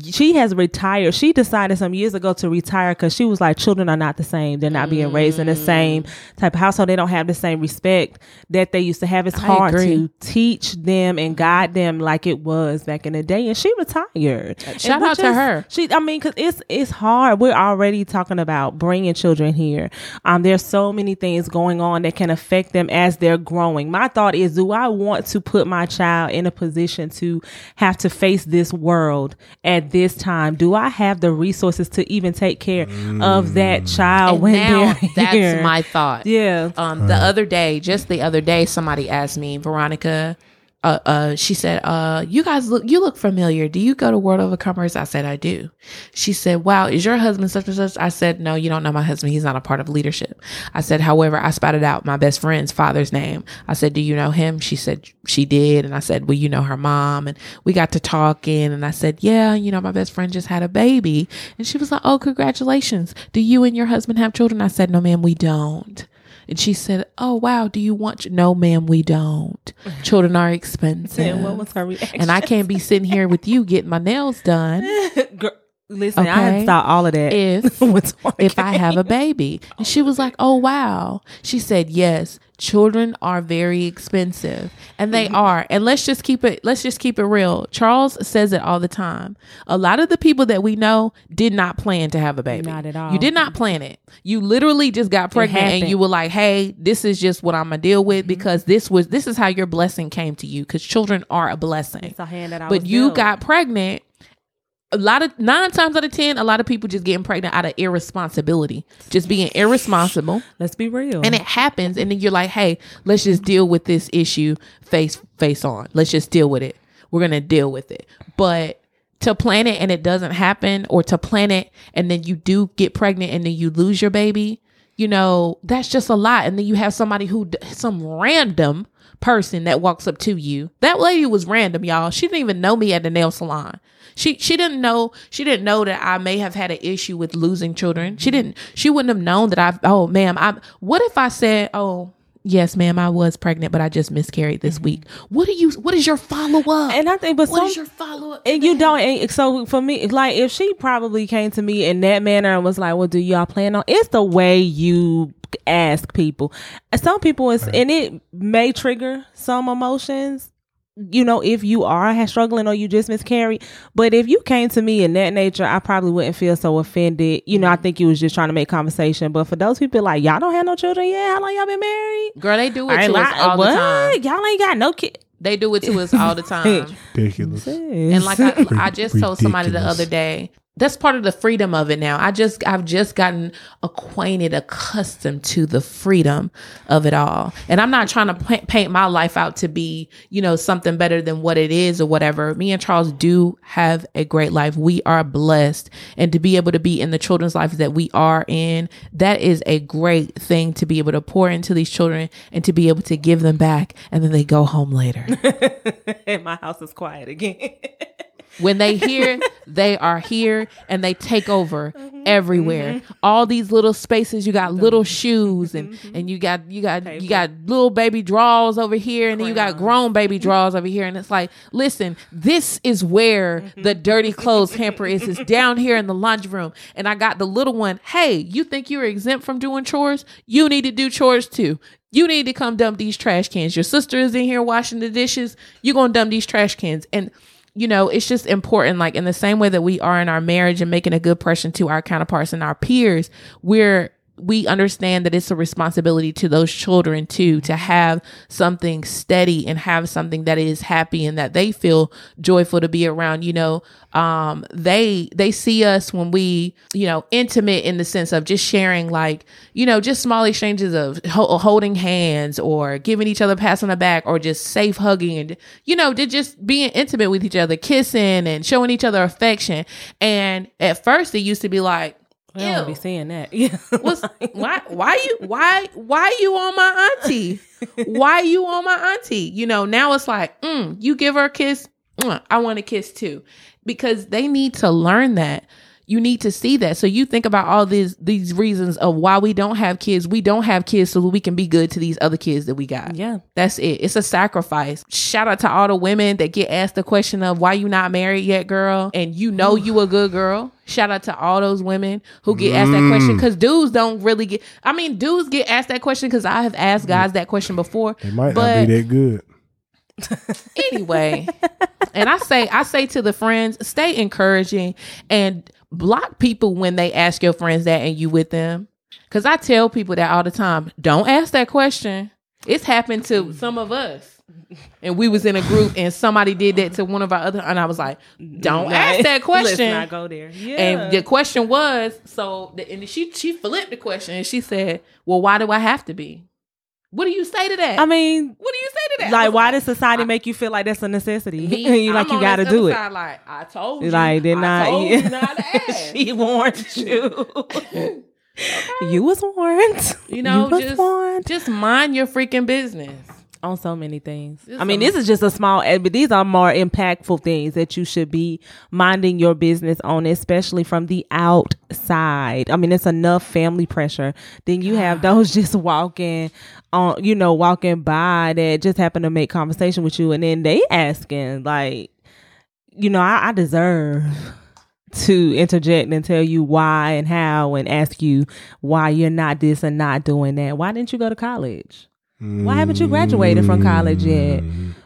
She has retired. She decided some years ago to retire because she was like, children are not the same. They're not being raised in the same type of household. They don't have the same respect that they used to have. It's I hard agree. to teach them and guide them like it was back in the day. And she retired. Uh, Shout And out to is- her. She, I mean, because it's it's hard. We're already talking about bringing children here. Um, there's so many things going on that can affect them as they're growing. My thought is, do I want to put my child in a position to have to face this world at this time? Do I have the resources to even take care of that child And when now they're that's here? my thought. yeah. Um, the other day, just the other day, somebody asked me, Veronica. Uh, uh, she said, uh, you guys look, you look familiar. Do you go to World Overcomers? I said, I do. She said, wow, is your husband such and such? I said, no, you don't know my husband. He's not a part of leadership. I said, however, I spouted out my best friend's father's name. I said, do you know him? She said she did. And I said, well, you know her mom. And we got to talking and I said, yeah, you know, my best friend just had a baby. And she was like, oh, congratulations. Do you and your husband have children? I said, no, ma'am, we don't. And she said, "Oh wow, do you want?" ch-" No, ma'am, we don't. Children are expensive, And what was her reaction? and I can't be sitting here with you getting my nails done Girl, listen, I had Okay. to stop all of that. if if I have a baby. And she was like, "Oh wow." She said, "Yes, children are very expensive." And they mm-hmm. are. And let's just keep it let's just keep it real. Charles says it all the time. A lot of the people that we know did not plan to have a baby. Not at all. You did not plan it. You literally just got pregnant and you were like, "Hey, this is just what I'm going to deal with mm-hmm. because this was this is how your blessing came to you cuz children are a blessing." It's a hand that I but you dealt. got pregnant a lot of nine times out of ten a lot of people just getting pregnant out of irresponsibility. Just being irresponsible. Let's be real. and it happens. And then you're like hey let's just deal with this issue face face on. Let's just deal with it. We're gonna deal with it. But to plan it and it doesn't happen or to plan it and then you do get pregnant and then you lose your baby you know that's just a lot. And then you have somebody who some random person that walks up to you that lady was random y'all she didn't even know me at the nail salon she she didn't know she didn't know that I may have had an issue with losing children. She didn't she wouldn't have known that I oh ma'am I what if I said oh yes ma'am I was pregnant but I just miscarried this mm-hmm. week. What do you what is your follow up? and I think, but What some, is your follow up? and you don't. And so for me, like if she probably came to me in that manner and was like, "Well, do y'all plan on?" It's the way you ask people. Some people, is, and it may trigger some emotions. You know, if you are struggling or you just miscarried, but if you came to me in that nature, I probably wouldn't feel so offended. You know, I think you was just trying to make conversation. But for those people like y'all don't have no children, yeah, how long y'all been married? Girl, they do it I ain't to us all what? the time. Y'all ain't got no kid. They do it to us all the time. Ridiculous. And like I, I just told somebody the other day, that's part of the freedom of it now. I just I've just gotten acquainted, accustomed to the freedom of it all. And I'm not trying to paint my life out to be, you know, something better than what it is or whatever. Me and Charles do have a great life. We are blessed and to be able to be in the children's lives that we are in, that is a great thing to be able to pour into these children and to be able to give them back and then they go home later. and my house is quiet again. When they hear, they are here and they take over everywhere. All these little spaces, you got little shoes and and you got you got you got little baby draws over here and then you got grown baby draws over here and it's like, listen, this is where the dirty clothes hamper is. It's down here in the laundry room. And I got the little one, hey, you think you're exempt from doing chores? You need to do chores too. You need to come dump these trash cans. Your sister is in here washing the dishes. You're gonna dump these trash cans. And you know, it's just important, like in the same way that we are in our marriage and making a good impression to our counterparts and our peers, we're we understand that it's a responsibility to those children too to have something steady and have something that is happy and that they feel joyful to be around you know? Um they they see us when we you know intimate in the sense of just sharing like you know just small exchanges of ho- holding hands or giving each other pat on the back or just safe hugging and you know just being intimate with each other kissing and showing each other affection. And at first it used to be like I don't be saying that. Yeah. What's why why you why why you on my auntie? Why you on my auntie? You know, now it's like, mm, you give her a kiss, mm, I want a kiss too. Because they need to learn that. You need to see that. So you think about all these these reasons of why we don't have kids. We don't have kids so we can be good to these other kids that we got. Yeah. That's it. It's a sacrifice. Shout out to all the women that get asked the question of why you not married yet, girl, and you know you a good girl. Shout out to all those women who get asked that question mm. because dudes don't really get. I mean, dudes get asked that question because I have asked mm. guys that question before. It might but not be that good. anyway, and I say I say to the friends, stay encouraging and block people when they ask your friends that and you with them. Cause I tell people that all the time. Don't ask that question. It's happened to mm. some of us. And we was in a group and somebody did that to one of our other and I was like, Don't ask that Let's question. not go there. Yeah. And the question was, so the, and she she flipped the question and she said, Well, why do I have to be? What do you say to that? I mean, what do you say to that? Like, why does society make you feel like that's a necessity? me, you like I'm you got to do it. Side, like I told you, Like did I not. told yeah. you not she warned you. You was warned. You know, was just warned just mind your freaking business. on so many things. I mean, so this is just a small, eh, but these are more impactful things that you should be minding your business on, especially from the outside. I mean, it's enough family pressure. Then you have those just walking on, you know, walking by that just happen to make conversation with you, and then they asking like, you know, I, I deserve to interject and tell you why and how and ask you why you're not this and not doing that. Why didn't you go to college? Why haven't you graduated from college yet?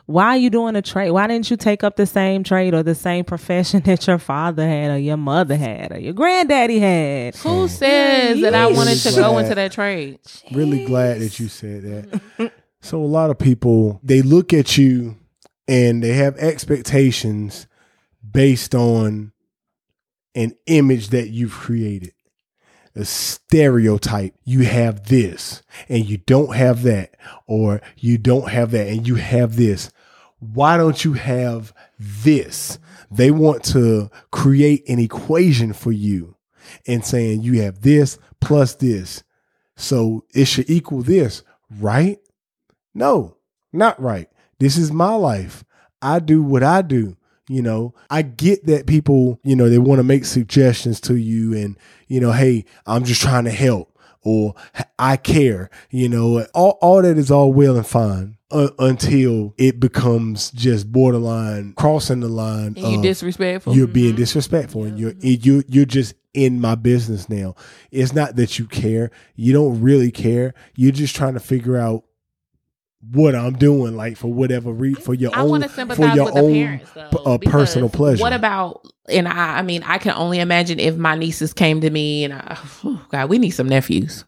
Why are you doing a trade? Why didn't you take up the same trade or the same profession that your father had or your mother had or your granddaddy had? Who says that I Yeesh. wanted to go into that trade? Really glad that you said that. so a lot of people they look at you and they have expectations based on an image that you've created. A stereotype. You have this and you don't have that, or you don't have that and you have this. Why don't you have this? They want to create an equation for you and saying you have this plus this. So it should equal this, right? No, not right. This is my life. I do what I do. You know, I get that people, you know, they want to make suggestions to you and, you know, hey, I'm just trying to help or I care, you know, all, all that is all well and fine uh, until it becomes just borderline crossing the line. And you disrespectful. you're being disrespectful and you're you you're just in my business now. It's not that you care. You don't really care. You're just trying to figure out what I'm doing, like for whatever reason, for your I own for your with own parents, though. uh, personal pleasure. What about? And I, I mean, I can only imagine if my nieces came to me, and I, God, we need some nephews.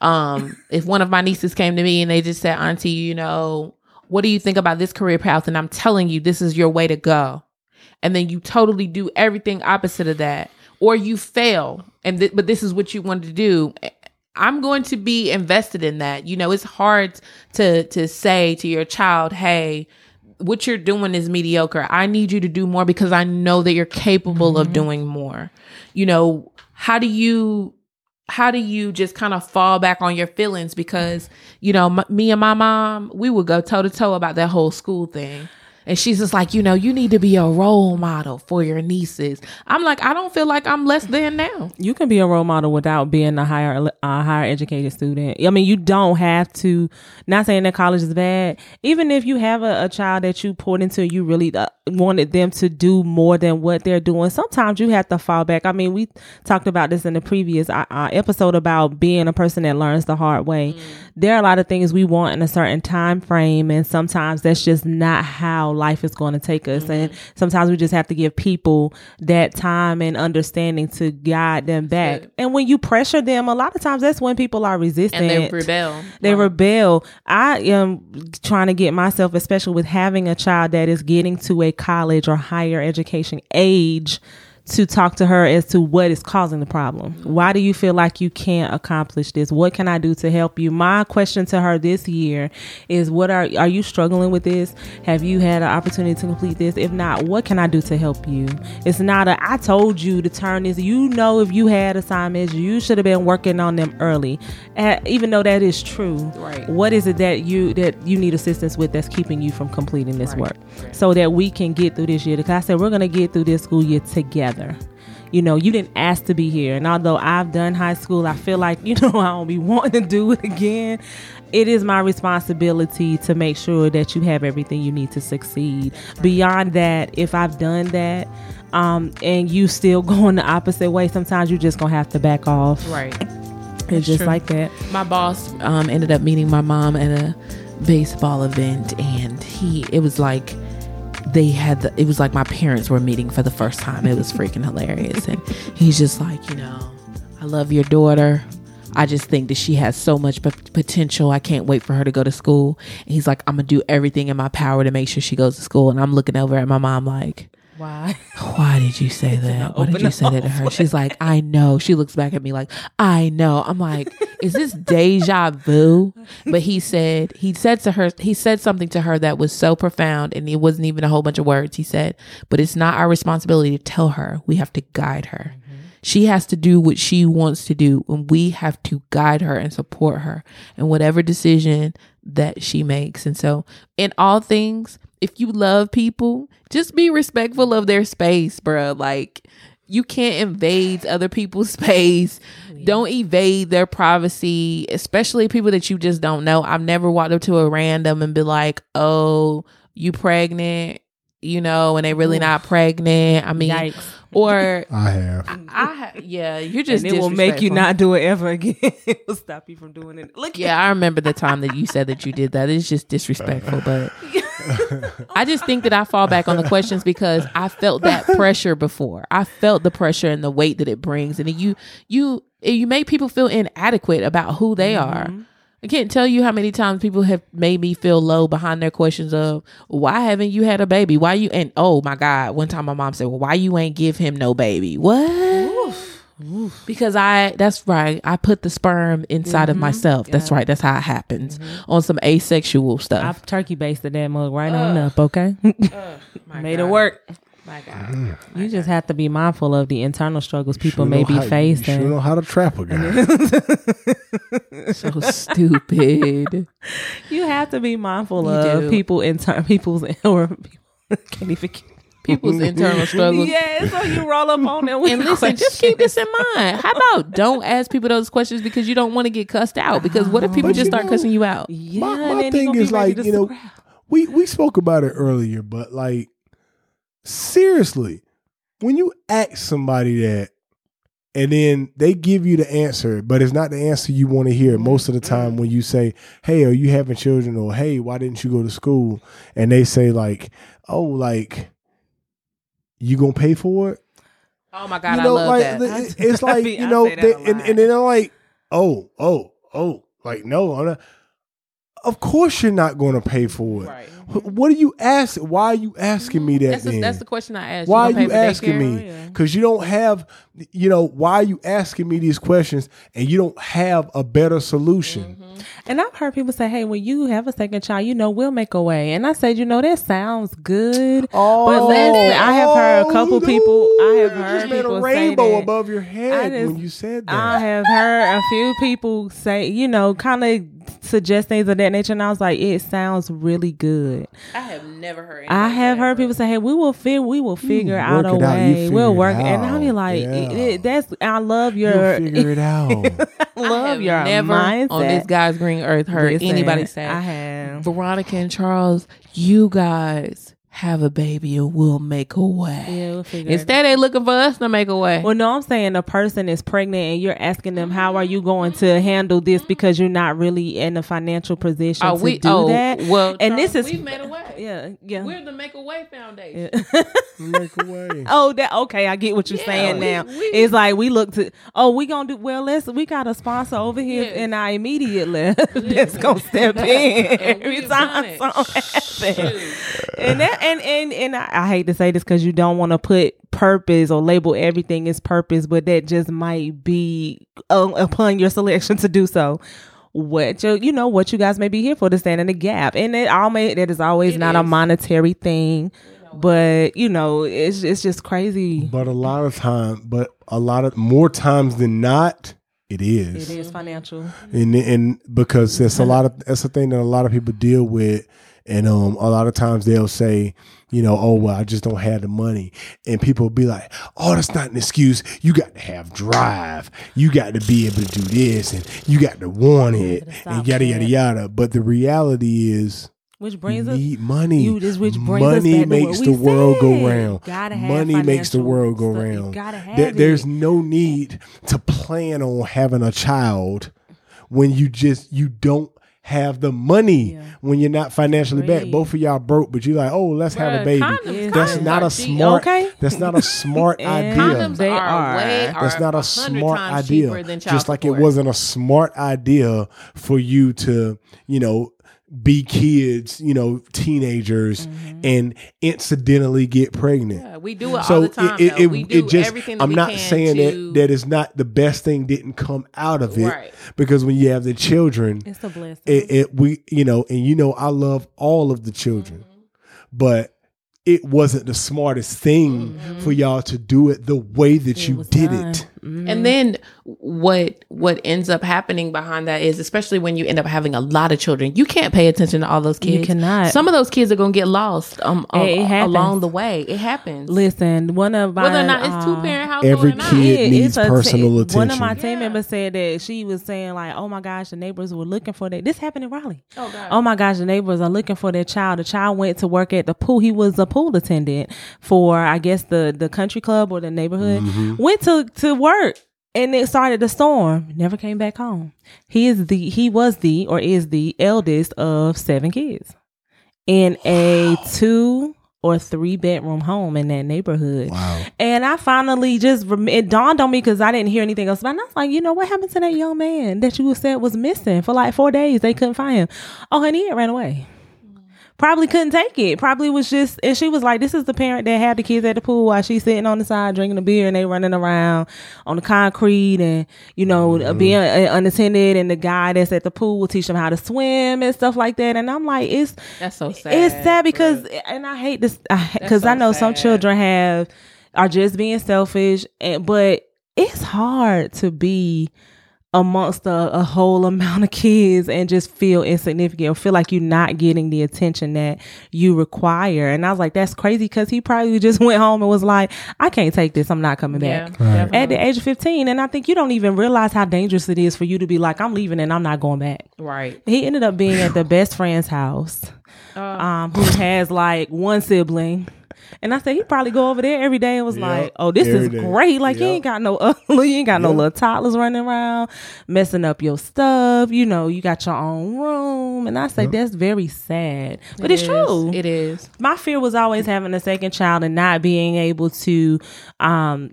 Um, if one of my nieces came to me and they just said, "Auntie, you know, what do you think about this career path?" and I'm telling you, this is your way to go, and then you totally do everything opposite of that, or you fail, and th- but this is what you wanted to do. I'm going to be invested in that. You know, it's hard to to say to your child, "Hey, what you're doing is mediocre. I need you to do more because I know that you're capable of doing more." You know, how do you how do you just kind of fall back on your feelings because, you know, m- me and my mom, we would go toe to toe about that whole school thing. And she's just like, you know, you need to be a role model for your nieces. I'm like, I don't feel like I'm less than now. You can be a role model without being a higher a higher educated student. I mean, you don't have to. Not saying that college is bad. Even if you have a, a child that you poured into, you really uh, wanted them to do more than what they're doing. Sometimes you have to fall back. I mean, we talked about this in the previous uh, uh, episode about being a person that learns the hard way. There are a lot of things we want in a certain time frame, and sometimes that's just not how life is going to take us. And mm-hmm. sometimes we just have to give people that time and understanding to guide them back. Good. And when you pressure them, a lot of times that's when people are resistant. And they rebel. They mm-hmm. rebel. I am trying to get myself, especially with having a child that is getting to a college or higher education age, to talk to her as to what is causing the problem. Why do you feel like you can't accomplish this? What can I do to help you? My question to her this year is what are are you struggling with this? Have you had an opportunity to complete this? If not, what can I do to help you? It's not a I told you to turn this. You know if you had assignments, you should have been working on them early. Uh, even though that is true. Right. What is it that you that you need assistance with that's keeping you from completing this work? So that we can get through this year. Because I said we're gonna get through this school year together. You know, you didn't ask to be here. And although I've done high school, I feel like, you know, I don't be wanting to do it again. It is my responsibility to make sure that you have everything you need to succeed. Beyond that, if I've done that, um, and you still going the opposite way, sometimes you're just gonna have to back off. Right. It's just true. like that. my boss um, ended up meeting my mom at a baseball event and he it was like they had the, it was like my parents were meeting for the first time. It was freaking hilarious. And he's just like you know i love your daughter. I just think that she has so much p- potential. I can't wait for her to go to school. And he's like i'm gonna do everything in my power to make sure she goes to school. And i'm looking over at my mom like Why? why did you say that? Why did you say that to her? She's like, I know. She looks back at me like, I know. I'm like, is this deja vu? But he said, he said to her, he said something to her that was so profound and it wasn't even a whole bunch of words. He said, but it's not our responsibility to tell her. We have to guide her. She has to do what she wants to do, and we have to guide her and support her in whatever decision that she makes. And so, in all things, if you love people, just be respectful of their space, bruh. Like, you can't invade other people's space. Don't evade their privacy, especially people that you just don't know. I've never walked up to a random and be like, "Oh, you pregnant?" You know, and they really not pregnant. I mean, Yikes. or I have. I ha- yeah, you're just and it will make you not do it ever again. it will stop you from doing it. Look, Yeah, I remember the time that you said that you did that. It's just disrespectful, but I just think that I fall back on the questions because I felt that pressure before. I felt the pressure and the weight that it brings, and you you you make people feel inadequate about who they mm-hmm. are. I can't tell you how many times people have made me feel low behind their questions of why haven't you had a baby? Why you and oh my god, one time my mom said, "Well, why you ain't give him no baby?" What? Because I that's right. I put the sperm inside of mm-hmm. myself. That's right. That's how it happens mm-hmm. on some asexual stuff. I've turkey basted that mug right on up. Okay, made it work. My God. You just have to be mindful of the internal struggles people Sure may be how- you. Sure know how to trap a guy. So stupid. You have to be mindful You of do. people inter- people's or people, can't even. People's internal struggles. Yeah, so you roll up on them. And listen, just keep this in mind. How about don't ask people those questions because you don't want to get cussed out? Because what if people But just start know- cussing you out? Yeah, my my thing is like you know scrap. we we spoke about it earlier, but like seriously, when you ask somebody that and then they give you the answer, but it's not the answer you want to hear most of the time mm-hmm. when you say, Hey, are you having children? or Hey, why didn't you go to school? And they say like, Oh, like you gonna pay for it? Oh my God, you know, I love like that. the- it's like you know, they, and, and then they're like, oh, oh, oh, like no, I'm not. Of course, you're not to pay for it. Right. Wh- What are you asking? Why are you asking me that? That's, the, then? that's the question I asked. why are you asking me? Because you don't have, you know, why are you asking me these questions and you don't have a better solution? Mm-hmm. And I've heard people say, "Hey, when you have a second child, you know we'll make a way." And I said, "You know that sounds good." Oh, But listen, I have heard a couple no, people- I have you heard just made people a say rainbow that. above your head just- when you said that. I have heard a few people say, you know, kind of suggest things of that nature, and I was like, it sounds really good. Good. I have never heard. I have heard people say, "Hey, we will figure, we will figure work out a it out. Way. We'll it work." And I'll be like, Yeah. it- it- "That's I love You'll your figure it out. love your never mindset." on this guy's green earth heard Listen, anybody say I have. Veronica and Charles, you guys have a baby and we'll make a way. Yeah, we'll figure it Instead, they looking for us to make a way. Well, no, I'm saying a person is pregnant and you're asking them, how are you going to handle this because you're not really in a financial position oh, to we do oh, that. well, and Charles, this is we've made a way. yeah, yeah. We're the Make a Way Foundation. Make a way. Oh, that okay. I get what you're Yeah, saying we- now. we- it's like we look to. Oh, we gonna do well. Let's. We got a sponsor over here Yes. in our immediate left that's gonna step in every time something happens. And that and and and I, I hate to say this because you don't want to put purpose or label everything as purpose, but that just might be uh, upon your selection to do so. What you you know what you guys may be here for to stand in the gap, and it all may that is always It not a monetary thing, but you know it's it's just crazy. But a lot of time, but a lot of more times than not, it is. It is financial. and and because that's a lot of that's a thing that a lot of people deal with and um a lot of times they'll say you know oh well i just don't have the money and people will be like oh that's not an excuse you got to have drive you got to be able to do this and you got to want it and yada yada yada but the reality is Which you brings us need money. you just which brings money makes the world go round. Gotta have money makes the world go stuff. Round. gotta have There- There's no need to plan on having a child when you just you don't have the money Yeah. when you're not financially back. Both of y'all broke, but you're like, oh, let's have a baby. condoms- That's condoms not a smart. Okay. That's not a smart And idea. Condoms They are, are. way That's are not a 100 smart times idea. cheaper than child Just like support. it wasn't a smart idea for you to, you know, be kids, you know, teenagers, Mm-hmm. and incidentally get pregnant. Yeah, we do it all So the time. it, it, we it, just. I'm not saying to, that that is not the best thing didn't come out of it, Right. because when you have the children, It's a blessing. it, it we you know, and you know, I love all of the children, Mm-hmm. but it wasn't the smartest thing for y'all to do it the way that you did done. it. And then what what ends up happening behind that is, especially when you end up having a lot of children, you can't pay attention to all those kids. You kids. cannot. Some of those kids are gonna get lost um, um, It along the way. It happens. Listen, one of my Whether or not it's two uh, parent household Every or not. kid Yeah, needs it's a personal One of my team Yeah. members said that she was saying like, "Oh my gosh, the neighbors were looking for that." This happened in Raleigh. Oh, God. Oh my gosh, the neighbors are looking for their child. The child went to work at the pool. He was a pool attendant for, I guess, the the country club or the neighborhood. Mm-hmm. Went to to work. And it started the storm. Never came back home. He is the he was the or is the eldest of seven kids in a two or three bedroom home in that neighborhood. Wow. And I finally just rem- it dawned on me because I didn't hear anything else. But I was like, you know, what happened to that young man that you said was missing for like four days? They couldn't find him. Oh, honey, he had ran away. Probably couldn't take it. Probably was just, and she was like, "This is the parent that had the kids at the pool while she's sitting on the side drinking a beer and they running around on the concrete and you know uh, being uh, unattended, and the guy that's at the pool will teach them how to swim and stuff like that." And I'm like, "It's That's so sad. it's sad bro. because, and I hate this because so I know some children have are just being selfish, and but it's hard to be amongst a, a whole amount of kids and just feel insignificant or feel like you're not getting the attention that you require. And I was like, that's crazy because he probably just went home and was like, I can't take this. I'm not coming yeah, back. definitely. At the age of 15. And I think you don't even realize how dangerous it is for you to be like, I'm leaving and I'm not going back. right. He ended up being at the best friend's house, Uh. um, who has like one sibling. And I said he probably go over there every day and was Yep, like, "Oh, this is day. great! Like you ain't got no, uh, you ain't got no little toddlers running around messing up your stuff. You know, you got your own room." And I say that's very sad, but It it's is. true. It is. My fear was always having a second child and not being able to um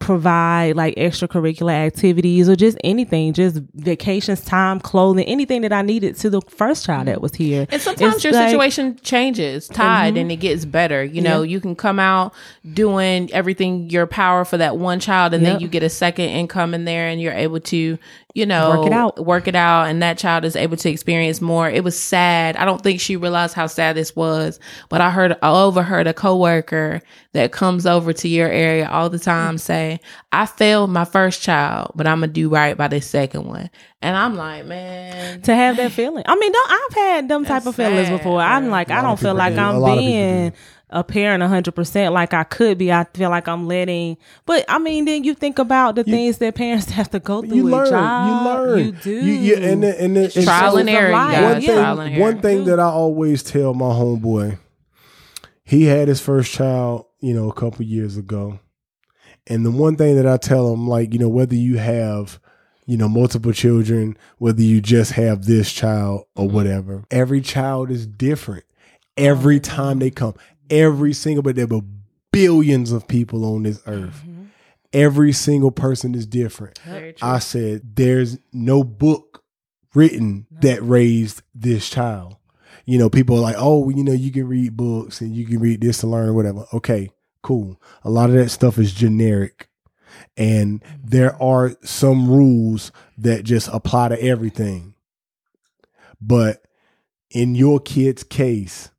provide like extracurricular activities or just anything, just vacations, time, clothing, anything that I needed to the first child that was here. And sometimes It's your like- situation changes, tide, Mhm. and it gets better. You know, Yeah. you can come out doing everything your power for that one child, and then you get a second income in there, and you're able to, you know, Work it out. work it out, and that child is able to experience more. It was sad. I don't think she realized how sad this was, but I heard, I overheard a coworker that comes over to your area all the time say, "I failed my first child, but I'm gonna do right by this second one." And I'm like, man, to have that feeling. I mean, don't, I've had them type That's of feelings sad, before. I'm like, A I lot don't feel like do. A I'm lot of people being do. A parent 100% like I could be. I feel like I'm letting, but I mean, then you think about the things that parents have to go through. you learn, job. you learn, You do. You, yeah, and then, and then, and trial so- and error, you life. guys. one Yeah. thing, Trial and error. one thing that I always tell my homeboy, he had his first child, you know, a couple years ago. And the one thing that I tell him, like, you know, whether you have, you know, multiple children, whether you just have this child or Mm-hmm. whatever, every child is different. Every time they come, every single, but there were billions of people on this earth. Mm-hmm. Every single person is different. I said, there's no book written that raised this child. You know, people are like, oh, you know, you can read books and you can read this to learn or whatever. Okay, cool. A lot of that stuff is generic. And there are some rules that just apply to everything. But in your kid's case,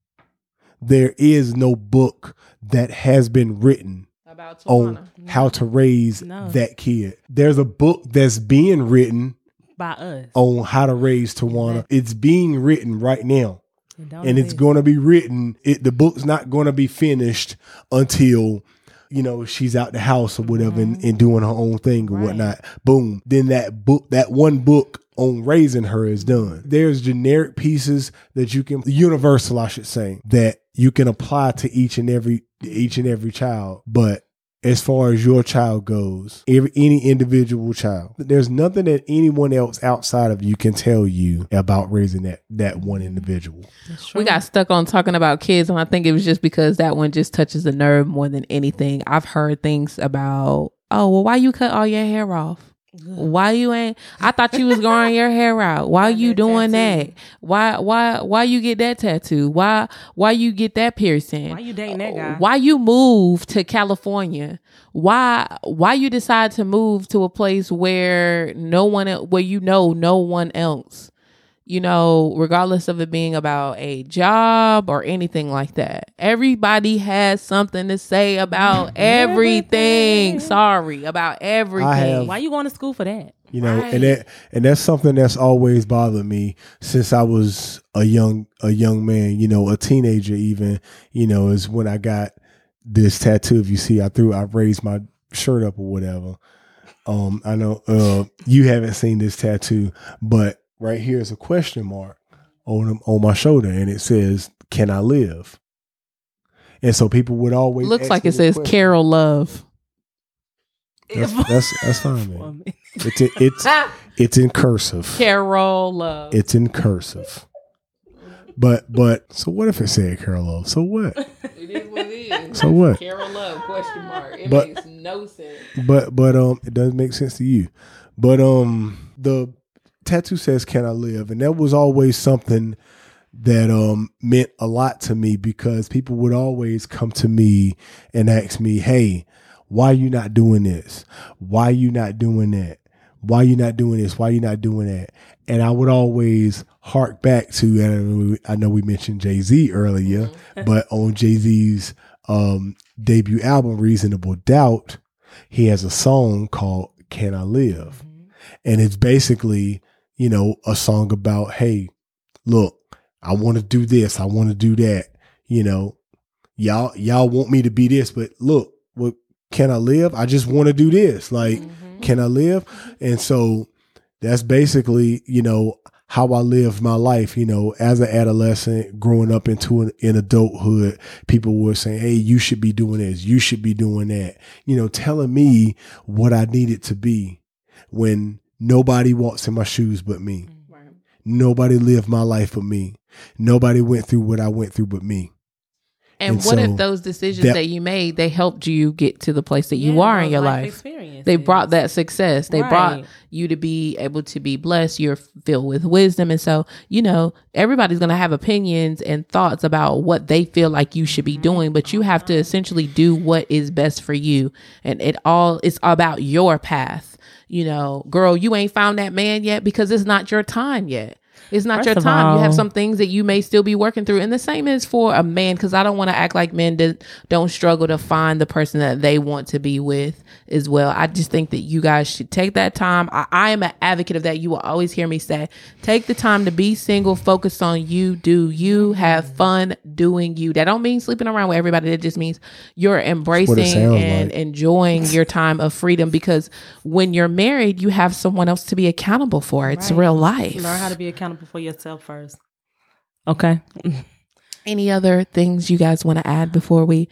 there is no book that has been written about on Tawana. how to raise No. that kid. There's a book that's being written by us. on how to raise Tawana. It's being written right now. Don't And it's going to be written. It, the book's not going to be finished until, you know, she's out the house or whatever and, and doing her own thing or Mm-hmm. Right. whatnot. Boom. Then that book, that one book on raising her is done. There's generic pieces that you can, universal, I should say, that you can apply to each and every, each and every child. But as far as your child goes, every any individual child, there's nothing that anyone else outside of you can tell you about raising that that one individual. That's We got stuck on talking about kids, and I think it was just because that one just touches the nerve more than anything. I've heard things about, oh, well, why you cut all your hair off? Why you ain't? I thought you was growing your hair out. Why you doing that? Why why why you get that tattoo? Why why you get that piercing? Why you dating that guy? Why you move to California? Why why you decide to move to a place where no one where you know no one else? You know, regardless of it being about a job or anything like that. Everybody has something to say about everything. Sorry, about everything. have- Why you going to school for that? You know, Right. and that and that's something that's always bothered me since I was a young a young man. You know, a teenager even. You know, is when I got this tattoo. If you see, I threw I raised my shirt up or whatever. Um, I know uh, you haven't seen this tattoo, but right here is a question mark on on my shoulder, and it says, "Can I live?" And so people would always Looks ask like it says question. Carol Love. That's that's, that's fine, man. It's in, it's it's in cursive. Carol Love. It's in cursive. But but so what if it said Carol Love? So what? It is what it is. So what? Carol Love question mark. It But- makes no sense. But but um it doesn't make sense to you. But um the tattoo says can I live? And that was always something that um meant a lot to me because people would always come to me and ask me, "Hey, why are you not doing this? Why are you not doing that? Why are you not doing this? Why are you not doing that?" And I would always hark back to and I know we mentioned Jay-Z earlier, but on Jay-Z's um debut album Reasonable Doubt, he has a song called Can I Live? And it's basically, you know, a song about, hey, look, I want to do this, I want to do that. You know, y'all y'all want me to be this, but look, what can I live? I just want to do this. Like, mm-hmm. can I live? And so that's basically, you know, how I lived my life, you know, as an adolescent, growing up into an in adulthood, people were saying, Hey, you should be doing this, you should be doing that, you know, telling me what I needed to be when nobody walks in my shoes but me. Nobody lived my life but me. Nobody went through what I went through but me. And, And what so if those decisions that- that, you made they helped you get to the place that you Yeah, are in your life life? They brought that success. They brought you to be able to be blessed. You're filled with wisdom. And so, you know, everybody's going to have opinions and thoughts about what they feel like you should be mm-hmm. doing, but you have to essentially do what is best for you. And it all is about your path. You know, girl, you ain't found that man yet because it's not your time yet. It's not First your of time. you have some things that you may still be working through. And the same is for a man, because I don't want to act like men that don't struggle to find the person that they want to be with as well. I just think that you guys should take that time. I, I am an advocate of that. You will always hear me say, take the time to be single, focus on you, do you, have fun doing you. That don't mean sleeping around with everybody. That just means you're embracing and like. enjoying your time of freedom because when you're married, you have someone else to be accountable for. It's Right. real life. Learn how to be accountable for yourself first. Okay. Any other things you guys want to add before we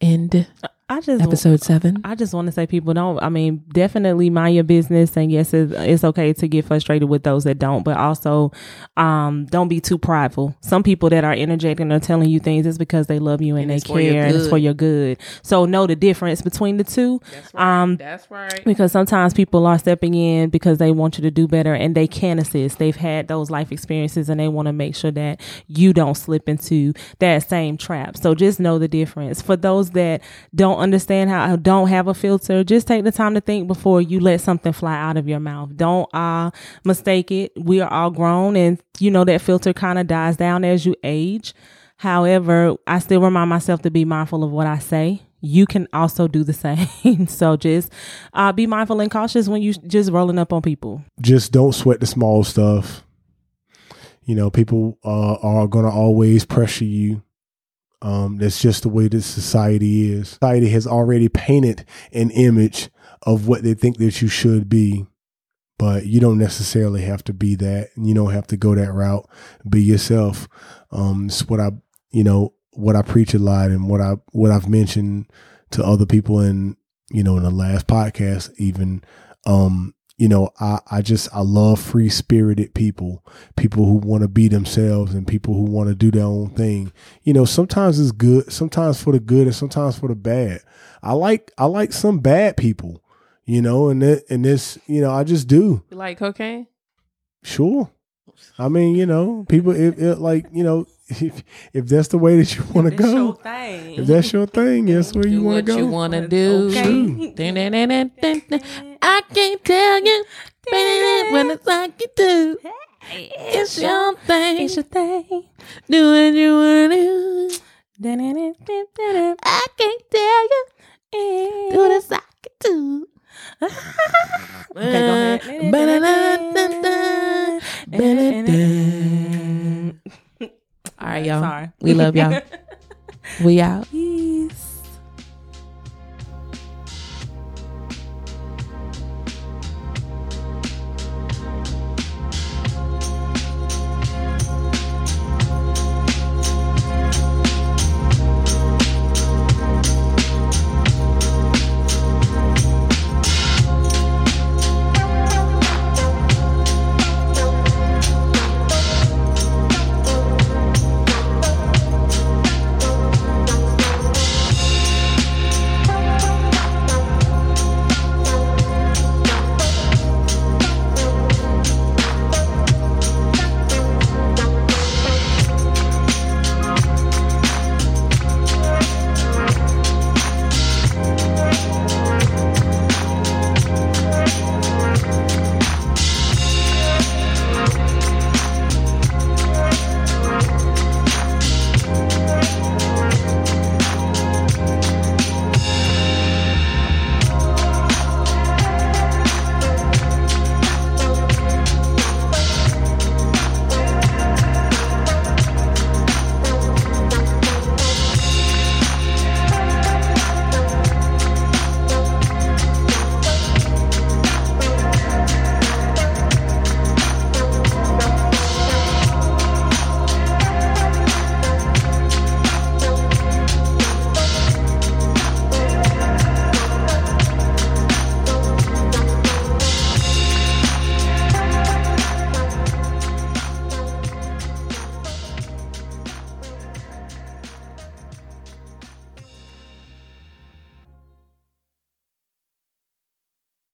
end I just episode seven? I just want to say, people don't. I mean, definitely mind your business, and yes, it's, it's okay to get frustrated with those that don't, but also, um, don't be too prideful. Some people that are interjecting or telling you things is because they love you and, And they it's for your care, and it's for your good. So know the difference between the two. That's Um, That's right. because sometimes people are stepping in because they want you to do better and they can assist. They've had those life experiences and they want to make sure that you don't slip into that same trap. So just know the difference. For those that don't understand how I don't have a filter, just take the time to think before you let something fly out of your mouth. Don't uh mistake it. We are all grown and you know that filter kind of dies down as you age. However, I still remind myself to be mindful of what I say. You can also do the same. so just uh, be mindful and cautious when you just rolling up on people. just don't sweat the small stuff. You know, people uh, are going to always pressure you. Um, that's just the way this society is. Society has already painted an image of what they think that you should be, but you don't necessarily have to be that. And you don't have to go that route. Be yourself. Um, it's what I, you know, what I preach a lot and what I what I've mentioned to other people in you know in the last podcast even um you know i i just i love free spirited people people who want to be themselves and people who want to do their own thing. You know sometimes it's good sometimes for the good and sometimes for the bad. I like i like some bad people you know and it, and this you know i just do. You like cocaine? sure. I mean you know people if, if like you know if if that's the way that you want to go thing. if that's your thing that's where you want to go What you want to do. Okay. Dun, dun, dun, dun, dun, dun. I can't tell you when it's like you do. It's your thing. It's your thing. Do what you want to do. Okay, I can't tell you. Do this like you do. okay, go ahead. All right, y'all. Sorry. We love y'all. we out. Peace.